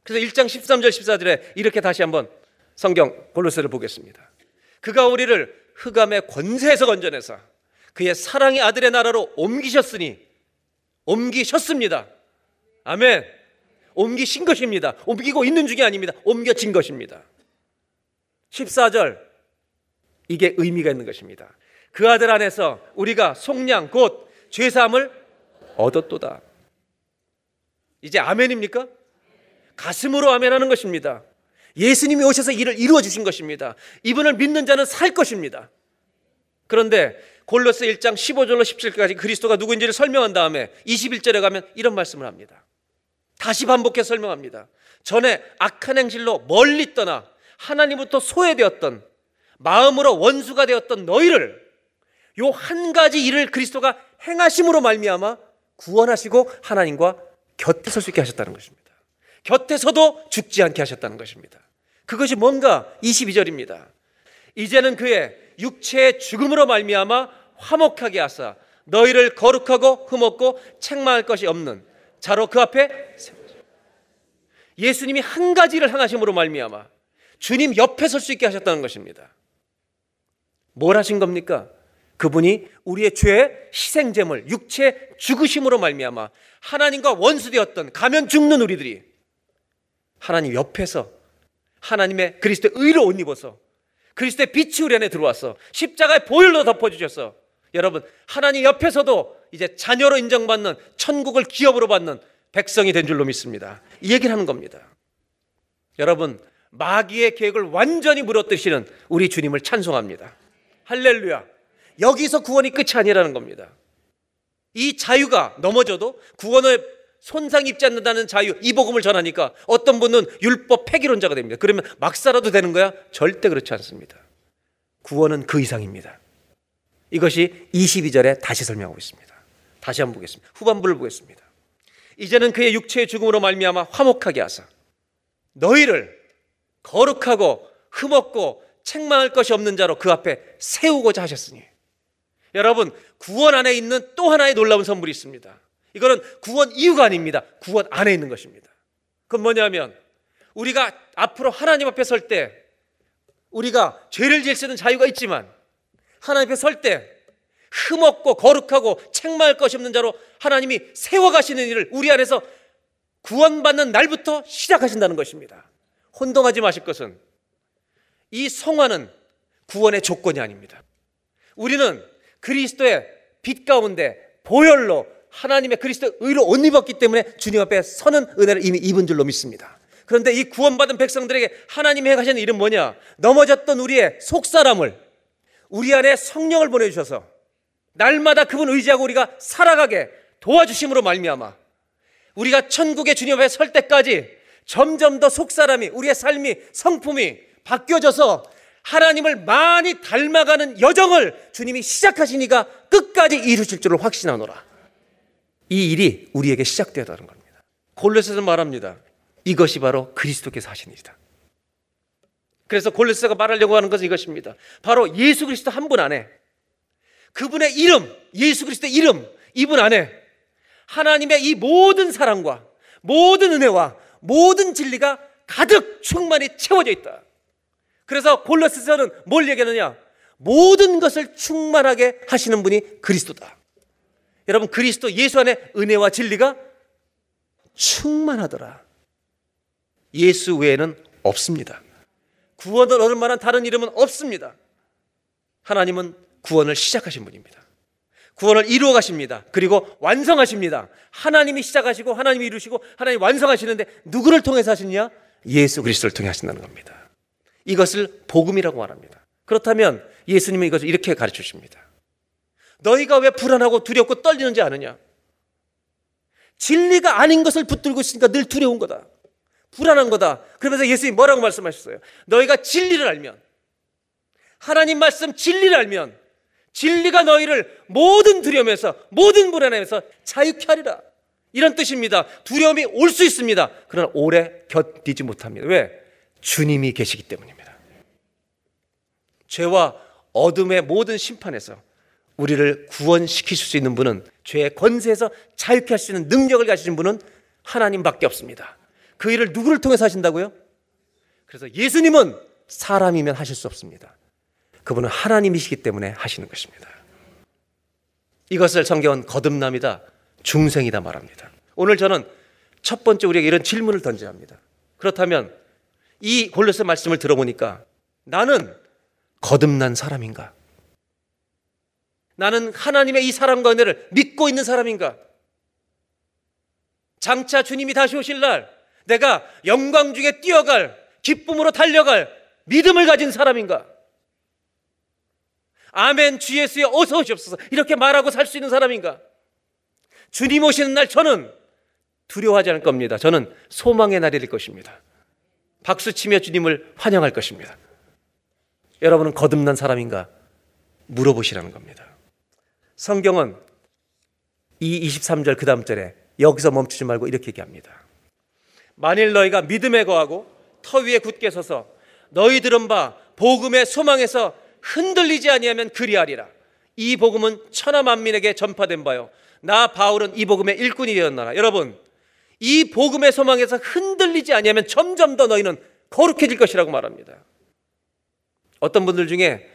그래서 1장 13절 14절에 이렇게 다시 한번 성경 골로새를 보겠습니다. 그가 우리를 흑암의 권세에서 건져내서 그의 사랑의 아들의 나라로 옮기셨으니 옮기셨습니다. 아멘. 옮기신 것입니다. 옮기고 있는 중이 아닙니다. 옮겨진 것입니다. 14절. 이게 의미가 있는 것입니다. 그 아들 안에서 우리가 속량 곧 죄사함을 얻었도다. 이제 아멘입니까? 가슴으로 아멘하는 것입니다. 예수님이 오셔서 이를 이루어 주신 것입니다. 이분을 믿는 자는 살 것입니다. 그런데 골로스 1장 15절로 17절까지 그리스도가 누구인지를 설명한 다음에 21절에 가면 이런 말씀을 합니다. 다시 반복해 설명합니다. 전에 악한 행실로 멀리 떠나 하나님부터 소외되었던 마음으로 원수가 되었던 너희를 요 한 가지 일을 그리스도가 행하심으로 말미암아 구원하시고 하나님과 곁에 설 수 있게 하셨다는 것입니다. 곁에서도 죽지 않게 하셨다는 것입니다. 그것이 뭔가 22절입니다. 이제는 그의 육체의 죽음으로 말미암아 화목하게 하사 너희를 거룩하고 흠없고 책망할 것이 없는 자로 그 앞에 예수님이 한 가지를 행하심으로 말미암아 주님 옆에 설 수 있게 하셨다는 것입니다. 뭘 하신 겁니까? 그분이 우리의 죄의 희생 제물, 육체 죽으심으로 말미암아 하나님과 원수되었던 가면 죽는 우리들이 하나님 옆에서 하나님의 그리스도의 의로 옷 입어서 그리스도의 빛이 우리 안에 들어와서 십자가의 보혈로 덮어주셔서 여러분 하나님 옆에서도 이제 자녀로 인정받는 천국을 기업으로 받는 백성이 된 줄로 믿습니다. 이 얘기를 하는 겁니다. 여러분 마귀의 계획을 완전히 물어뜨시는 우리 주님을 찬송합니다. 할렐루야. 여기서 구원이 끝이 아니라는 겁니다. 이 자유가 넘어져도 구원을 손상 입지 않는다는 자유, 이 복음을 전하니까 어떤 분은 율법 폐기론자가 됩니다. 그러면 막 살아도 되는 거야? 절대 그렇지 않습니다. 구원은 그 이상입니다. 이것이 22절에 다시 설명하고 있습니다. 다시 한번 보겠습니다. 후반부를 보겠습니다. 이제는 그의 육체의 죽음으로 말미암아 화목하게 하사 너희를 거룩하고 흠없고 책망할 것이 없는 자로 그 앞에 세우고자 하셨으니 여러분 구원 안에 있는 또 하나의 놀라운 선물이 있습니다. 이거는 구원 이유가 아닙니다. 구원 안에 있는 것입니다. 그건 뭐냐면 우리가 앞으로 하나님 앞에 설 때 우리가 죄를 지을 수 있는 자유가 있지만 하나님 앞에 설 때 흠없고 거룩하고 책망할 것이 없는 자로 하나님이 세워가시는 일을 우리 안에서 구원받는 날부터 시작하신다는 것입니다. 혼동하지 마실 것은 이 성화는 구원의 조건이 아닙니다. 우리는 그리스도의 빛 가운데 보혈로 하나님의 그리스도 의로 옷 입었기 때문에 주님 앞에 서는 은혜를 이미 입은 줄로 믿습니다. 그런데 이 구원받은 백성들에게 하나님이 행하시는 일은 뭐냐? 넘어졌던 우리의 속사람을 우리 안에 성령을 보내주셔서 날마다 그분 의지하고 우리가 살아가게 도와주심으로 말미암아 우리가 천국의 주님 앞에 설 때까지 점점 더 속사람이 우리의 삶이 성품이 바뀌어져서 하나님을 많이 닮아가는 여정을 주님이 시작하시니까 끝까지 이루실 줄을 확신하노라. 이 일이 우리에게 시작되었다는 겁니다. 골로새서 말합니다. 이것이 바로 그리스도께서 하신 일이다. 그래서 골로새가 말하려고 하는 것은 이것입니다. 바로 예수 그리스도 한 분 안에 그분의 이름, 예수 그리스도의 이름, 이분 안에 하나님의 이 모든 사랑과 모든 은혜와 모든 진리가 가득 충만히 채워져 있다. 그래서 골로새서는 뭘 얘기하느냐? 모든 것을 충만하게 하시는 분이 그리스도다. 여러분 그리스도 예수 안에 은혜와 진리가 충만하더라. 예수 외에는 없습니다. 구원을 얻을 만한 다른 이름은 없습니다. 하나님은 구원을 시작하신 분입니다. 구원을 이루어 가십니다. 그리고 완성하십니다. 하나님이 시작하시고 하나님이 이루시고 하나님이 완성하시는데 누구를 통해서 하시느냐? 예수 그리스도를 통해 하신다는 겁니다. 이것을 복음이라고 말합니다. 그렇다면 예수님은 이것을 이렇게 가르쳐 주십니다. 너희가 왜 불안하고 두렵고 떨리는지 아느냐? 진리가 아닌 것을 붙들고 있으니까 늘 두려운 거다. 불안한 거다. 그러면서 예수님이 뭐라고 말씀하셨어요? 너희가 진리를 알면, 하나님 말씀 진리를 알면, 진리가 너희를 모든 두려움에서, 모든 불안함에서 자유케 하리라. 이런 뜻입니다. 두려움이 올 수 있습니다. 그러나 오래 견디지 못합니다. 왜? 주님이 계시기 때문입니다. 죄와 어둠의 모든 심판에서 우리를 구원시키실 수 있는 분은 죄의 권세에서 자유케 할 수 있는 능력을 가지신 분은 하나님밖에 없습니다. 그 일을 누구를 통해서 하신다고요? 그래서 예수님은 사람이면 하실 수 없습니다. 그분은 하나님이시기 때문에 하시는 것입니다. 이것을 성경은 거듭남이다, 중생이다 말합니다. 오늘 저는 첫 번째 우리에게 이런 질문을 던져야 합니다. 그렇다면 이 골로새 말씀을 들어보니까 나는 거듭난 사람인가? 나는 하나님의 이 사랑과 은혜를 믿고 있는 사람인가? 장차 주님이 다시 오실 날 내가 영광 중에 뛰어갈 기쁨으로 달려갈 믿음을 가진 사람인가? 아멘 주 예수여 어서 오시옵소서 이렇게 말하고 살 수 있는 사람인가? 주님 오시는 날 저는 두려워하지 않을 겁니다. 저는 소망의 날일 것입니다. 박수치며 주님을 환영할 것입니다. 여러분은 거듭난 사람인가? 물어보시라는 겁니다. 성경은 이 23절 그 다음 절에 여기서 멈추지 말고 이렇게 얘기합니다. 만일 너희가 믿음에 거하고 터 위에 굳게 서서 너희 들은 바 복음의 소망에서 흔들리지 아니하면 그리하리라. 이 복음은 천하 만민에게 전파된 바요. 나 바울은 이 복음의 일꾼이 되었나라. 여러분, 이 복음의 소망에서 흔들리지 아니하면 점점 더 너희는 거룩해질 것이라고 말합니다. 어떤 분들 중에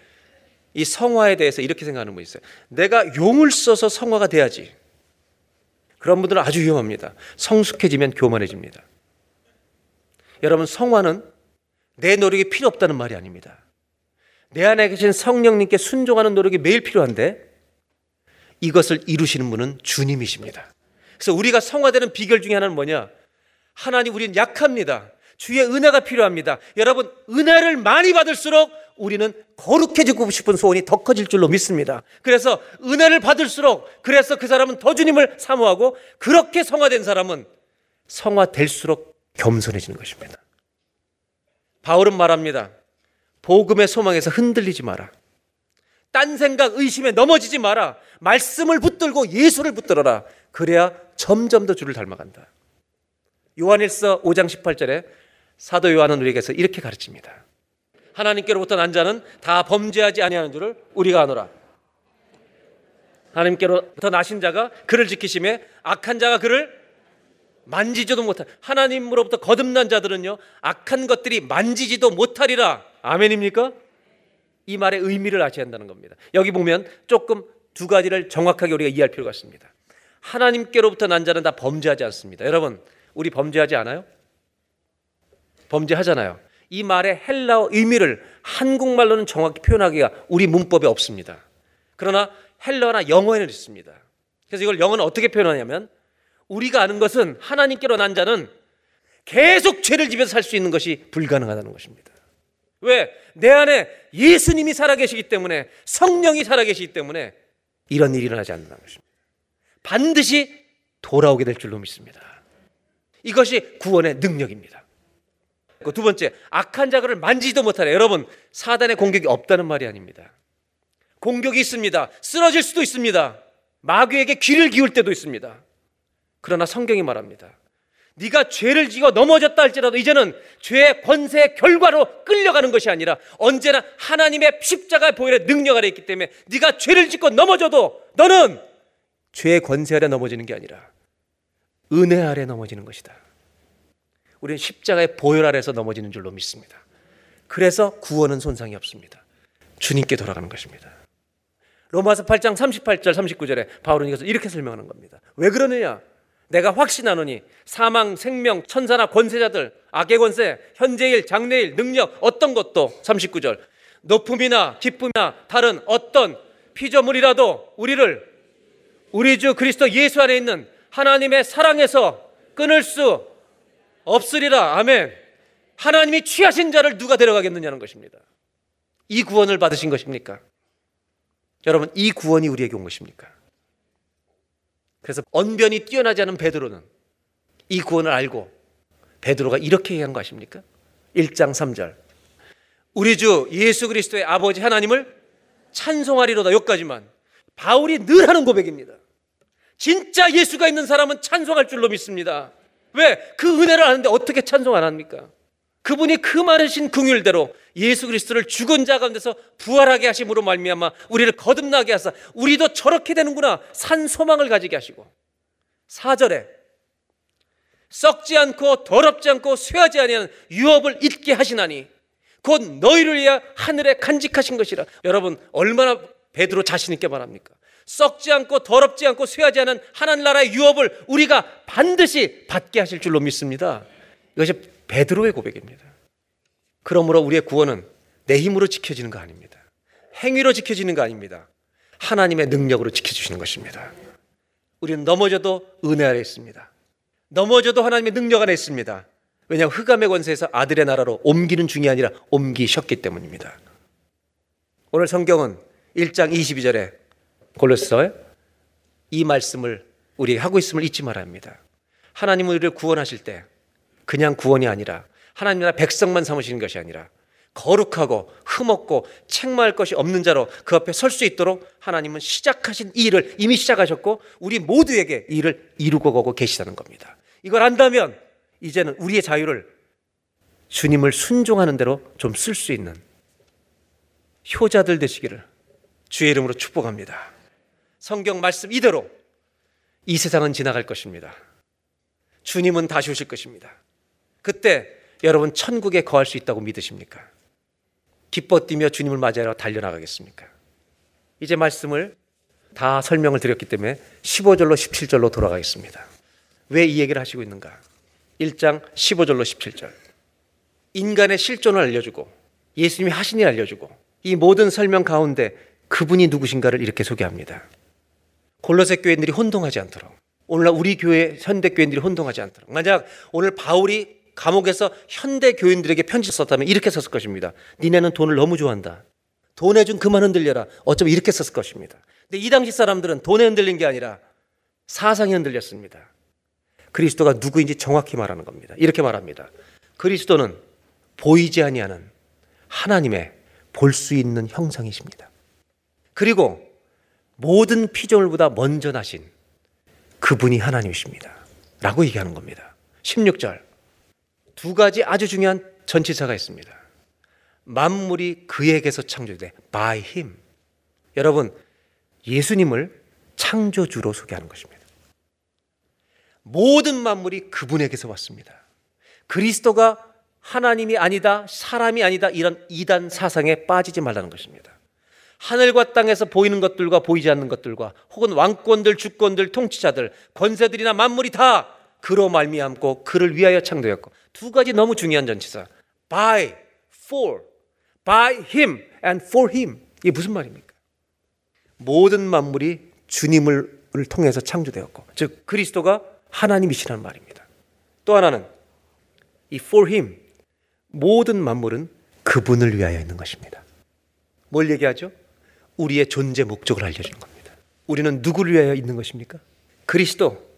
이 성화에 대해서 이렇게 생각하는 분 있어요. 내가 용을 써서 성화가 돼야지. 그런 분들은 아주 위험합니다. 성숙해지면 교만해집니다. 여러분 성화는 내 노력이 필요 없다는 말이 아닙니다. 내 안에 계신 성령님께 순종하는 노력이 매일 필요한데 이것을 이루시는 분은 주님이십니다. 그래서 우리가 성화되는 비결 중에 하나는 뭐냐? 하나님 우리는 약합니다. 주의 은혜가 필요합니다. 여러분 은혜를 많이 받을수록 우리는 거룩해지고 싶은 소원이 더 커질 줄로 믿습니다. 그래서 은혜를 받을수록 그래서 그 사람은 더 주님을 사모하고 그렇게 성화된 사람은 성화될수록 겸손해지는 것입니다. 바울은 말합니다. 복음의 소망에서 흔들리지 마라. 딴 생각, 의심에 넘어지지 마라. 말씀을 붙들고 예수를 붙들어라. 그래야 점점 더 주를 닮아간다. 요한일서 5장 18절에 사도 요한은 우리에게서 이렇게 가르칩니다. 하나님께로부터 난 자는 다 범죄하지 아니하는 줄을 우리가 아노라. 하나님께로부터 나신 자가 그를 지키심에 악한 자가 그를 만지지도 못할 하나님으로부터 거듭난 자들은요 악한 것들이 만지지도 못하리라 아멘입니까? 이 말의 의미를 아셔야 한다는 겁니다. 여기 보면 조금 두 가지를 정확하게 우리가 이해할 필요가 있습니다. 하나님께로부터 난 자는 다 범죄하지 않습니다. 여러분, 우리 범죄하지 않아요? 범죄하잖아요. 이 말의 헬라어 의미를 한국말로는 정확히 표현하기가 우리 문법에 없습니다. 그러나 헬라어나 영어에는 있습니다. 그래서 이걸 영어는 어떻게 표현하냐면 우리가 아는 것은 하나님께로 난 자는 계속 죄를 지면서 살 수 있는 것이 불가능하다는 것입니다. 왜? 내 안에 예수님이 살아계시기 때문에 성령이 살아계시기 때문에 이런 일이 일어나지 않는다는 것입니다. 반드시 돌아오게 될 줄로 믿습니다. 이것이 구원의 능력입니다. 그 두 번째, 악한 자들을 만지지도 못하래. 여러분, 사단의 공격이 없다는 말이 아닙니다. 공격이 있습니다. 쓰러질 수도 있습니다. 마귀에게 귀를 기울 때도 있습니다. 그러나 성경이 말합니다. 네가 죄를 지고 넘어졌다 할지라도 이제는 죄의 권세의 결과로 끌려가는 것이 아니라 언제나 하나님의 십자가 보혈의 능력 아래 있기 때문에 네가 죄를 짓고 넘어져도 너는 죄의 권세 아래 넘어지는 게 아니라 은혜 아래 넘어지는 것이다. 우리는 십자가의 보혈 아래서 넘어지는 줄로 믿습니다. 그래서 구원은 손상이 없습니다. 주님께 돌아가는 것입니다. 로마서 8장 38절 39절에 바울은 이것을 이렇게 설명하는 겁니다. 왜 그러느냐? 내가 확신하노니 사망, 생명, 천사나 권세자들, 악의 권세, 현재일, 장래일, 능력 어떤 것도 39절 높음이나 기쁨이나 다른 어떤 피조물이라도 우리를 우리 주 그리스도 예수 안에 있는 하나님의 사랑에서 끊을 수 없으리라. 아멘. 하나님이 취하신 자를 누가 데려가겠느냐는 것입니다. 이 구원을 받으신 것입니까? 여러분, 이 구원이 우리에게 온 것입니까? 그래서 언변이 뛰어나지 않은 베드로는 이 구원을 알고 베드로가 이렇게 얘기한 거 아십니까? 1장 3절. 우리 주 예수 그리스도의 아버지 하나님을 찬송하리로다 여기까지만 바울이 늘 하는 고백입니다. 진짜 예수가 있는 사람은 찬송할 줄로 믿습니다. 왜? 그 은혜를 아는데 어떻게 찬송 안 합니까? 그분이 그 많으신 긍휼대로 예수 그리스도를 죽은 자 가운데서 부활하게 하심으로 말미암아 우리를 거듭나게 하사 우리도 저렇게 되는구나 산 소망을 가지게 하시고 4절에 썩지 않고 더럽지 않고 쇠하지 아니하는 유업을 잊게 하시나니 곧 너희를 위해 하늘에 간직하신 것이라 여러분 얼마나 베드로 자신 있게 말합니까? 썩지 않고 더럽지 않고 쇠하지 않은 하나님 나라의 유업을 우리가 반드시 받게 하실 줄로 믿습니다. 이것이 베드로의 고백입니다. 그러므로 우리의 구원은 내 힘으로 지켜지는 거 아닙니다. 행위로 지켜지는 거 아닙니다. 하나님의 능력으로 지켜주시는 것입니다. 우리는 넘어져도 은혜 아래 있습니다. 넘어져도 하나님의 능력 안에 있습니다. 왜냐하면 흑암의 권세에서 아들의 나라로 옮기는 중이 아니라 옮기셨기 때문입니다. 오늘 성경은 1장 22절에 골로새서에 이 말씀을 우리 하고 있음을 잊지 말아야 합니다. 하나님은 우리를 구원하실 때 그냥 구원이 아니라 하나님 나라 백성만 삼으시는 것이 아니라 거룩하고 흠없고 책망할 것이 없는 자로 그 앞에 설 수 있도록 하나님은 시작하신 이 일을 이미 시작하셨고 우리 모두에게 이 일을 이루고 가고 계시다는 겁니다. 이걸 안다면 이제는 우리의 자유를 주님을 순종하는 대로 좀 쓸 수 있는 효자들 되시기를 주의 이름으로 축복합니다. 성경 말씀 이대로 이 세상은 지나갈 것입니다. 주님은 다시 오실 것입니다. 그때 여러분 천국에 거할 수 있다고 믿으십니까? 기뻐 뛰며 주님을 맞이하러 달려나가겠습니까? 이제 말씀을 다 설명을 드렸기 때문에 15절로 17절로 돌아가겠습니다. 왜 이 얘기를 하시고 있는가? 1장 15절로 17절. 인간의 실존을 알려주고 예수님이 하신 일 알려주고 이 모든 설명 가운데 그분이 누구신가를 이렇게 소개합니다. 골로새 교인들이 혼동하지 않도록 오늘날 우리 교회 현대 교인들이 혼동하지 않도록 만약 오늘 바울이 감옥에서 현대 교인들에게 편지 썼다면 이렇게 썼을 것입니다. 니네는 돈을 너무 좋아한다. 돈에 좀 그만 흔들려라. 어쩌면 이렇게 썼을 것입니다. 근데 이 당시 사람들은 돈에 흔들린 게 아니라 사상이 흔들렸습니다. 그리스도가 누구인지 정확히 말하는 겁니다. 이렇게 말합니다. 그리스도는 보이지 아니하는 하나님의 볼 수 있는 형상이십니다. 그리고 모든 피조물보다 먼저 나신 그분이 하나님이십니다. 라고 얘기하는 겁니다. 16절. 두 가지 아주 중요한 전치사가 있습니다. 만물이 그에게서 창조돼 by him. 여러분, 예수님을 창조주로 소개하는 것입니다. 모든 만물이 그분에게서 왔습니다. 그리스도가 하나님이 아니다, 사람이 아니다, 이런 이단 사상에 빠지지 말라는 것입니다. 하늘과 땅에서 보이는 것들과 보이지 않는 것들과 혹은 왕권들, 주권들, 통치자들, 권세들이나 만물이 다 그로 말미암고 그를 위하여 창조였고 두 가지 너무 중요한 전치사. by, for, by him and for him. 이게 무슨 말입니까? 모든 만물이 주님을 통해서 창조되었고 즉 그리스도가 하나님이시라는 말입니다. 또 하나는 이 for him 모든 만물은 그분을 위하여 있는 것입니다. 뭘 얘기하죠? 우리의 존재 목적을 알려주는 겁니다. 우리는 누구를 위하여 있는 것입니까? 그리스도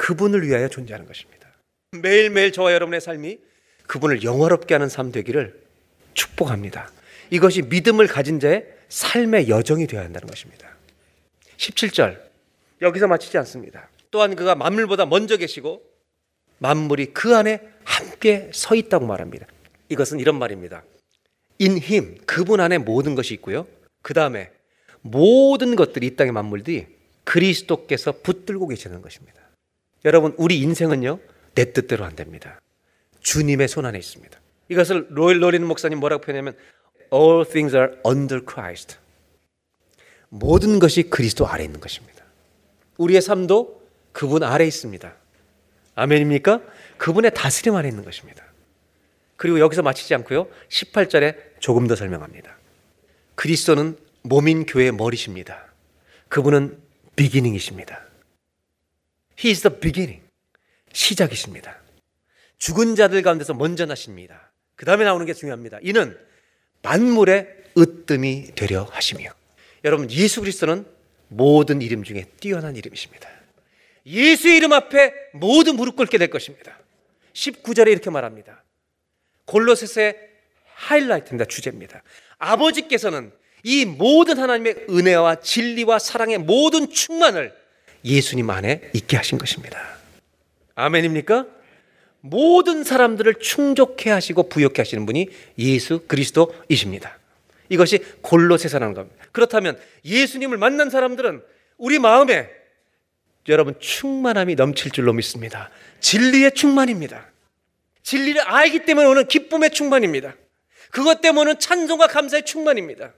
그분을 위하여 존재하는 것입니다. 매일매일 저와 여러분의 삶이 그분을 영화롭게 하는 삶 되기를 축복합니다. 이것이 믿음을 가진 자의 삶의 여정이 되어야 한다는 것입니다. 17절 여기서 마치지 않습니다. 또한 그가 만물보다 먼저 계시고 만물이 그 안에 함께 서 있다고 말합니다. 이것은 이런 말입니다. In him 그분 안에 모든 것이 있고요. 그 다음에 모든 것들이 이 땅의 만물들이 그리스도께서 붙들고 계시는 것입니다. 여러분 우리 인생은요 내 뜻대로 안 됩니다. 주님의 손 안에 있습니다. 이것을 로일 로린 목사님 뭐라고 표현하면 All things are under Christ. 모든 것이 그리스도 아래 있는 것입니다. 우리의 삶도 그분 아래 있습니다. 아멘입니까? 그분의 다스림 아래 있는 것입니다. 그리고 여기서 마치지 않고요. 18절에 조금 더 설명합니다. 그리스도는 몸인 교회의 머리십니다. 그분은 비기닝이십니다. He is the beginning. 시작이십니다. 죽은 자들 가운데서 먼저 나십니다. 그 다음에 나오는 게 중요합니다. 이는 만물의 으뜸이 되려 하시며. 여러분, 예수 그리스도는 모든 이름 중에 뛰어난 이름이십니다. 예수의 이름 앞에 모두 무릎 꿇게 될 것입니다. 19절에 이렇게 말합니다. 골로새서의 하이라이트입니다. 주제입니다. 아버지께서는 이 모든 하나님의 은혜와 진리와 사랑의 모든 충만을 예수님 안에 있게 하신 것입니다. 아멘입니까? 모든 사람들을 충족해 하시고 부욕해 하시는 분이 예수 그리스도이십니다. 이것이 골로새서라는 겁니다. 그렇다면 예수님을 만난 사람들은 우리 마음에 여러분 충만함이 넘칠 줄로 믿습니다. 진리의 충만입니다. 진리를 알기 때문에 오는 기쁨의 충만입니다. 그것 때문에 찬송과 감사의 충만입니다.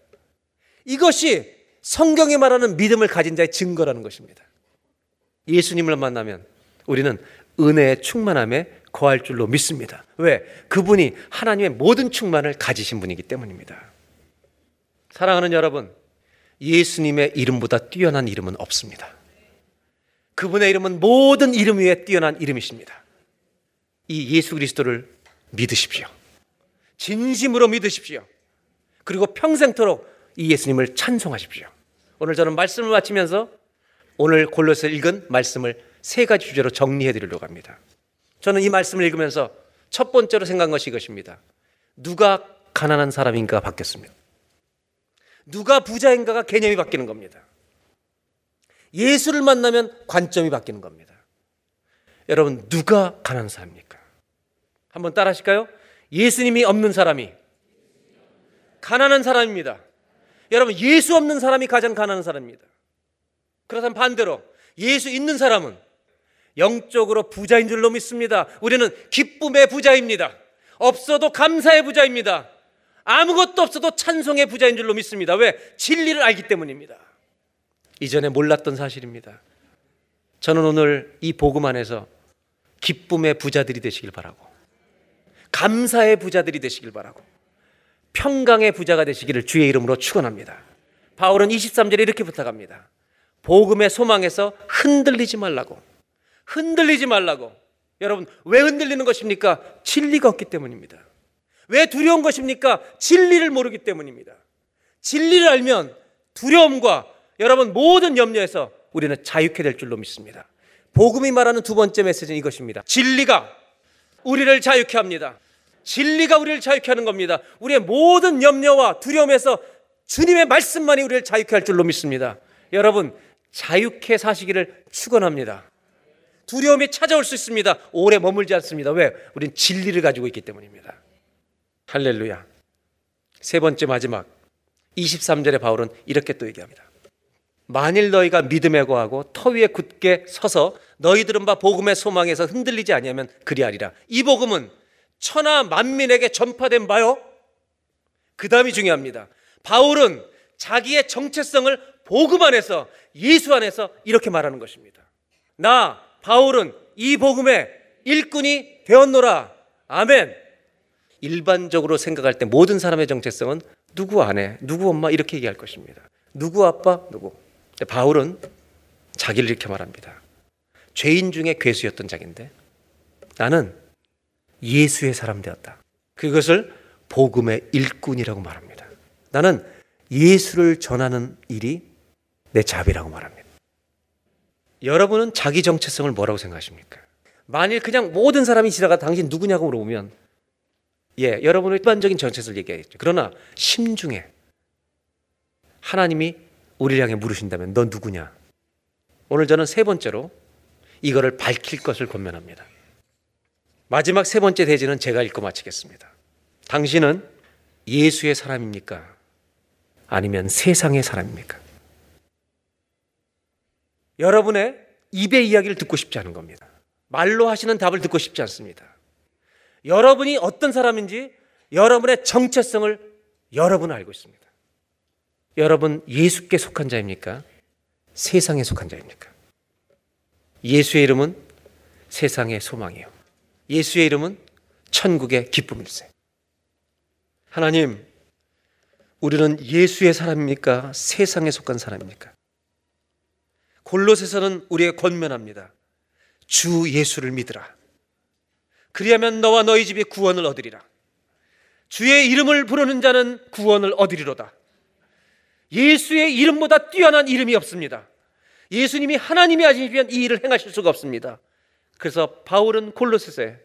이것이 성경에 말하는 믿음을 가진 자의 증거라는 것입니다. 예수님을 만나면 우리는 은혜의 충만함에 거할 줄로 믿습니다. 왜? 그분이 하나님의 모든 충만을 가지신 분이기 때문입니다. 사랑하는 여러분, 예수님의 이름보다 뛰어난 이름은 없습니다. 그분의 이름은 모든 이름 위에 뛰어난 이름이십니다. 이 예수 그리스도를 믿으십시오. 진심으로 믿으십시오. 그리고 평생토록 이 예수님을 찬송하십시오. 오늘 저는 말씀을 마치면서 오늘 골로새 읽은 말씀을 세 가지 주제로 정리해 드리려고 합니다. 저는 이 말씀을 읽으면서 첫 번째로 생각한 것이 이것입니다. 누가 가난한 사람인가 바뀌었습니다. 누가 부자인가가 개념이 바뀌는 겁니다. 예수를 만나면 관점이 바뀌는 겁니다. 여러분, 누가 가난한 사람입니까? 한번 따라 하실까요? 예수님이 없는 사람이 가난한 사람입니다. 여러분, 예수 없는 사람이 가장 가난한 사람입니다. 그렇다면 반대로 예수 있는 사람은 영적으로 부자인 줄로 믿습니다. 우리는 기쁨의 부자입니다. 없어도 감사의 부자입니다. 아무것도 없어도 찬송의 부자인 줄로 믿습니다. 왜? 진리를 알기 때문입니다. 이전에 몰랐던 사실입니다. 저는 오늘 이 복음 안에서 기쁨의 부자들이 되시길 바라고 감사의 부자들이 되시길 바라고 평강의 부자가 되시기를 주의 이름으로 축원합니다. 바울은 23절에 이렇게 부탁합니다. 복음의 소망에서 흔들리지 말라고. 흔들리지 말라고. 여러분, 왜 흔들리는 것입니까? 진리가 없기 때문입니다. 왜 두려운 것입니까? 진리를 모르기 때문입니다. 진리를 알면 두려움과 여러분 모든 염려에서 우리는 자유케 될 줄로 믿습니다. 복음이 말하는 두 번째 메시지는 이것입니다. 진리가 우리를 자유케 합니다. 진리가 우리를 자유케 하는 겁니다. 우리의 모든 염려와 두려움에서 주님의 말씀만이 우리를 자유케 할 줄로 믿습니다. 여러분, 자유케 사시기를 축원합니다. 두려움이 찾아올 수 있습니다. 오래 머물지 않습니다. 왜? 우린 진리를 가지고 있기 때문입니다. 할렐루야. 세 번째 마지막 23절에 바울은 이렇게 또 얘기합니다. 만일 너희가 믿음에 거하고 터 위에 굳게 서서 너희 들은 바 복음의 소망에서 흔들리지 아니하면 그리하리라. 이 복음은 천하 만민에게 전파된 바요. 그 다음이 중요합니다. 바울은 자기의 정체성을 복음 안에서 예수 안에서 이렇게 말하는 것입니다. 나 바울은 이 복음의 일꾼이 되었노라. 아멘. 일반적으로 생각할 때 모든 사람의 정체성은 누구 아내, 누구 엄마 이렇게 얘기할 것입니다. 누구 아빠, 누구. 바울은 자기를 이렇게 말합니다. 죄인 중에 괴수였던 자기인데 나는 예수의 사람 되었다. 그것을 복음의 일꾼이라고 말합니다. 나는 예수를 전하는 일이 내 잡이라고 말합니다. 여러분은 자기 정체성을 뭐라고 생각하십니까? 만일 그냥 모든 사람이 지나가 당신 누구냐고 물어보면 예, 여러분의 일반적인 정체성을 얘기하겠죠. 그러나 심중에 하나님이 우리를 향해 물으신다면 넌 누구냐? 오늘 저는 세 번째로 이거를 밝힐 것을 권면합니다. 마지막 세 번째 대지는 제가 읽고 마치겠습니다. 당신은 예수의 사람입니까? 아니면 세상의 사람입니까? 여러분의 입의 이야기를 듣고 싶지 않은 겁니다. 말로 하시는 답을 듣고 싶지 않습니다. 여러분이 어떤 사람인지 여러분의 정체성을 여러분 알고 있습니다. 여러분 예수께 속한 자입니까? 세상에 속한 자입니까? 예수의 이름은 세상의 소망이요. 예수의 이름은 천국의 기쁨일세. 하나님, 우리는 예수의 사람입니까? 세상에 속한 사람입니까? 골로새서는 우리의 권면합니다. 주 예수를 믿으라. 그리하면 너와 너희 집이 구원을 얻으리라. 주의 이름을 부르는 자는 구원을 얻으리로다. 예수의 이름보다 뛰어난 이름이 없습니다. 예수님이 하나님이 하시면 이 일을 행하실 수가 없습니다. 그래서 바울은 골로새서에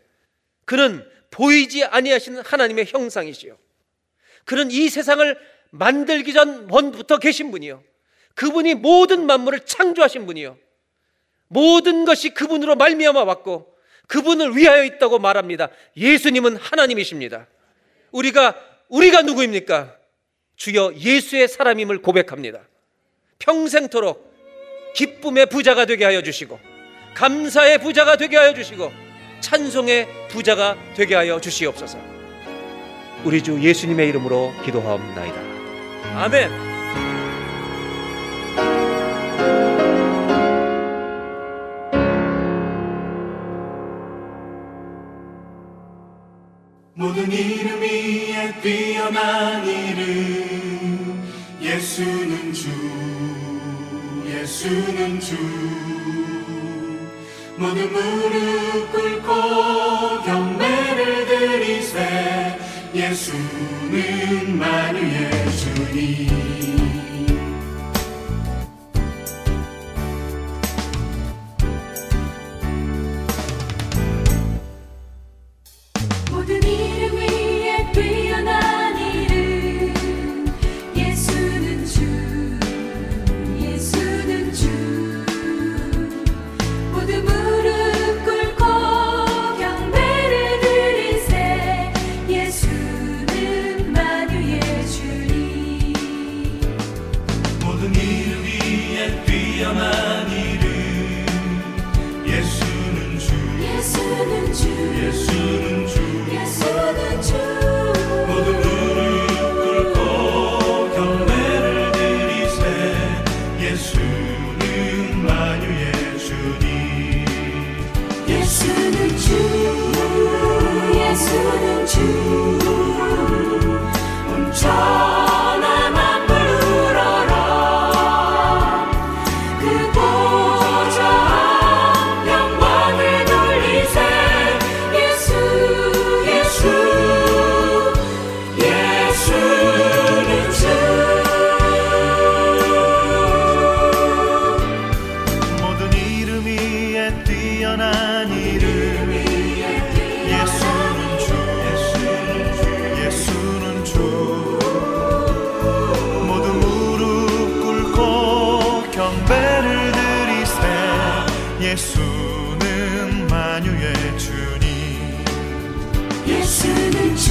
그는 보이지 아니하시는 하나님의 형상이시요. 그는 이 세상을 만들기 전 먼부터 계신 분이요. 그분이 모든 만물을 창조하신 분이요. 모든 것이 그분으로 말미암아 왔고 그분을 위하여 있다고 말합니다. 예수님은 하나님이십니다. 우리가 우리가 누구입니까? 주여 예수의 사람임을 고백합니다. 평생토록 기쁨의 부자가 되게 하여 주시고 감사의 부자가 되게 하여 주시고 찬송의 부자가 되게 하여 주시옵소서. 우리 주 예수님의 이름으로 기도하옵나이다. 아멘. 뛰어난 이름 예수는 주 예수는 주. 모든 무릎 꿇고 경배를 드리세 예수는 만유의 주님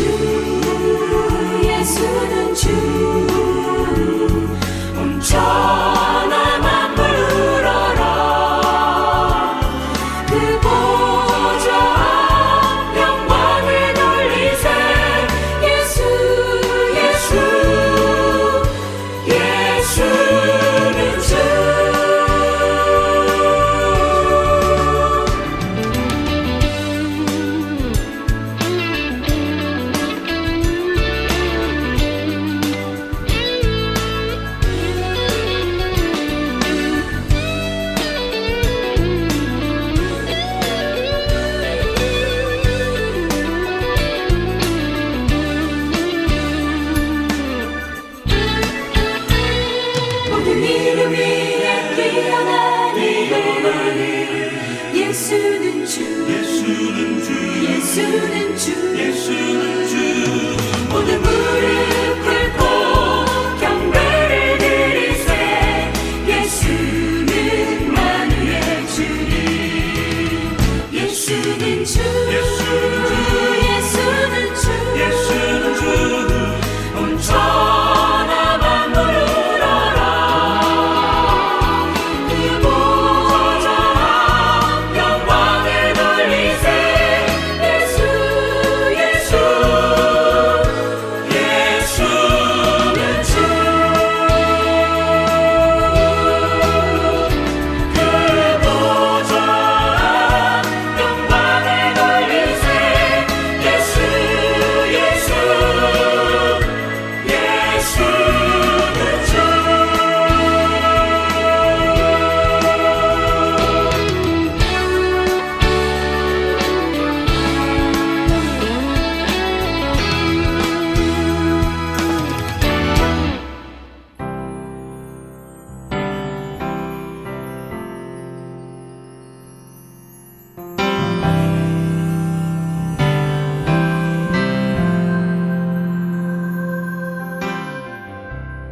주 예수는 주. 엄청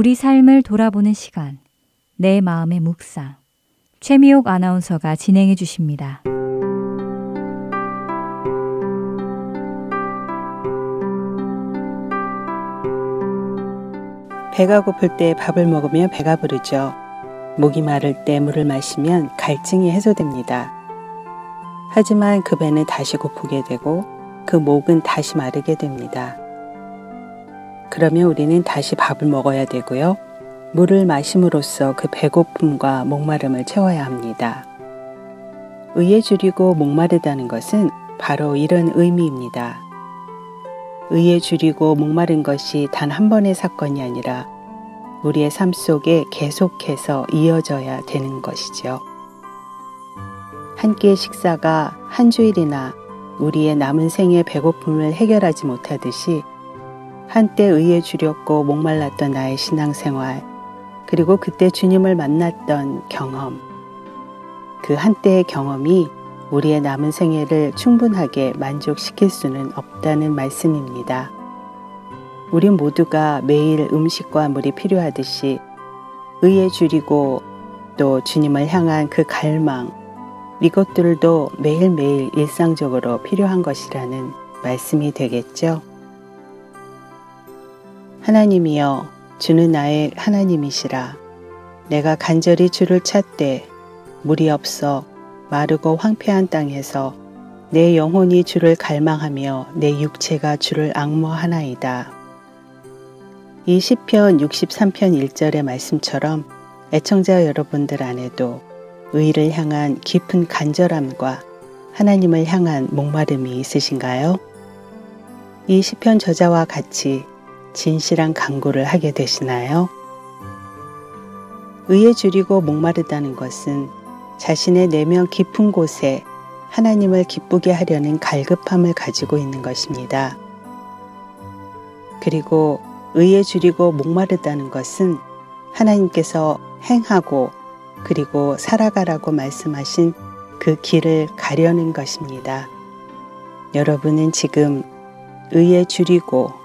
우리 삶을 돌아보는 시간, 내 마음의 묵상. 최미옥 아나운서가 진행해 주십니다. 배가 고플 때 밥을 먹으며 배가 부르죠. 목이 마를 때 물을 마시면 갈증이 해소됩니다. 하지만 그 배는 다시 고프게 되고 그 목은 다시 마르게 됩니다. 그러면 우리는 다시 밥을 먹어야 되고요. 물을 마심으로써 그 배고픔과 목마름을 채워야 합니다. 의에 줄이고 목마르다는 것은 바로 이런 의미입니다. 의에 줄이고 목마른 것이 단 한 번의 사건이 아니라 우리의 삶 속에 계속해서 이어져야 되는 것이죠. 한 끼의 식사가 한 주일이나 우리의 남은 생의 배고픔을 해결하지 못하듯이 한때 의에 줄였고 목말랐던 나의 신앙생활, 그리고 그때 주님을 만났던 경험, 그 한때의 경험이 우리의 남은 생애를 충분하게 만족시킬 수는 없다는 말씀입니다. 우리 모두가 매일 음식과 물이 필요하듯이 의에 줄이고 또 주님을 향한 그 갈망, 이것들도 매일매일 일상적으로 필요한 것이라는 말씀이 되겠죠. 하나님이여, 주는 나의 하나님이시라. 내가 간절히 주를 찾되 물이 없어 마르고 황폐한 땅에서 내 영혼이 주를 갈망하며 내 육체가 주를 악모하나이다. 이 시편 63편 1절의 말씀처럼 애청자 여러분들 안에도 의를 향한 깊은 간절함과 하나님을 향한 목마름이 있으신가요? 이 시편 저자와 같이 진실한 강구를 하게 되시나요? 의에 줄이고 목마르다는 것은 자신의 내면 깊은 곳에 하나님을 기쁘게 하려는 갈급함을 가지고 있는 것입니다. 그리고 의에 줄이고 목마르다는 것은 하나님께서 행하고 그리고 살아가라고 말씀하신 그 길을 가려는 것입니다. 여러분은 지금 의에 줄이고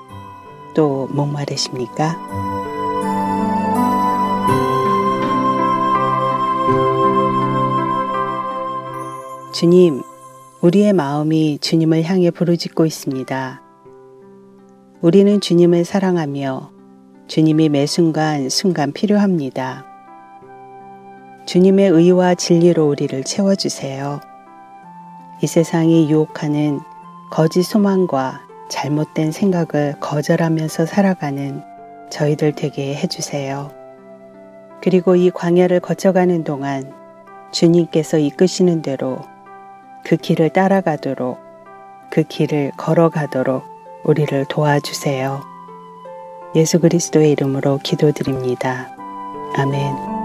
또 목마르십니까? 주님, 우리의 마음이 주님을 향해 부르짖고 있습니다. 우리는 주님을 사랑하며 주님이 매 순간 순간 필요합니다. 주님의 의와 진리로 우리를 채워주세요. 이 세상이 유혹하는 거짓 소망과 잘못된 생각을 거절하면서 살아가는 저희들 되게 해주세요. 그리고 이 광야를 거쳐가는 동안 주님께서 이끄시는 대로 그 길을 따라가도록 그 길을 걸어가도록 우리를 도와주세요. 예수 그리스도의 이름으로 기도드립니다. 아멘.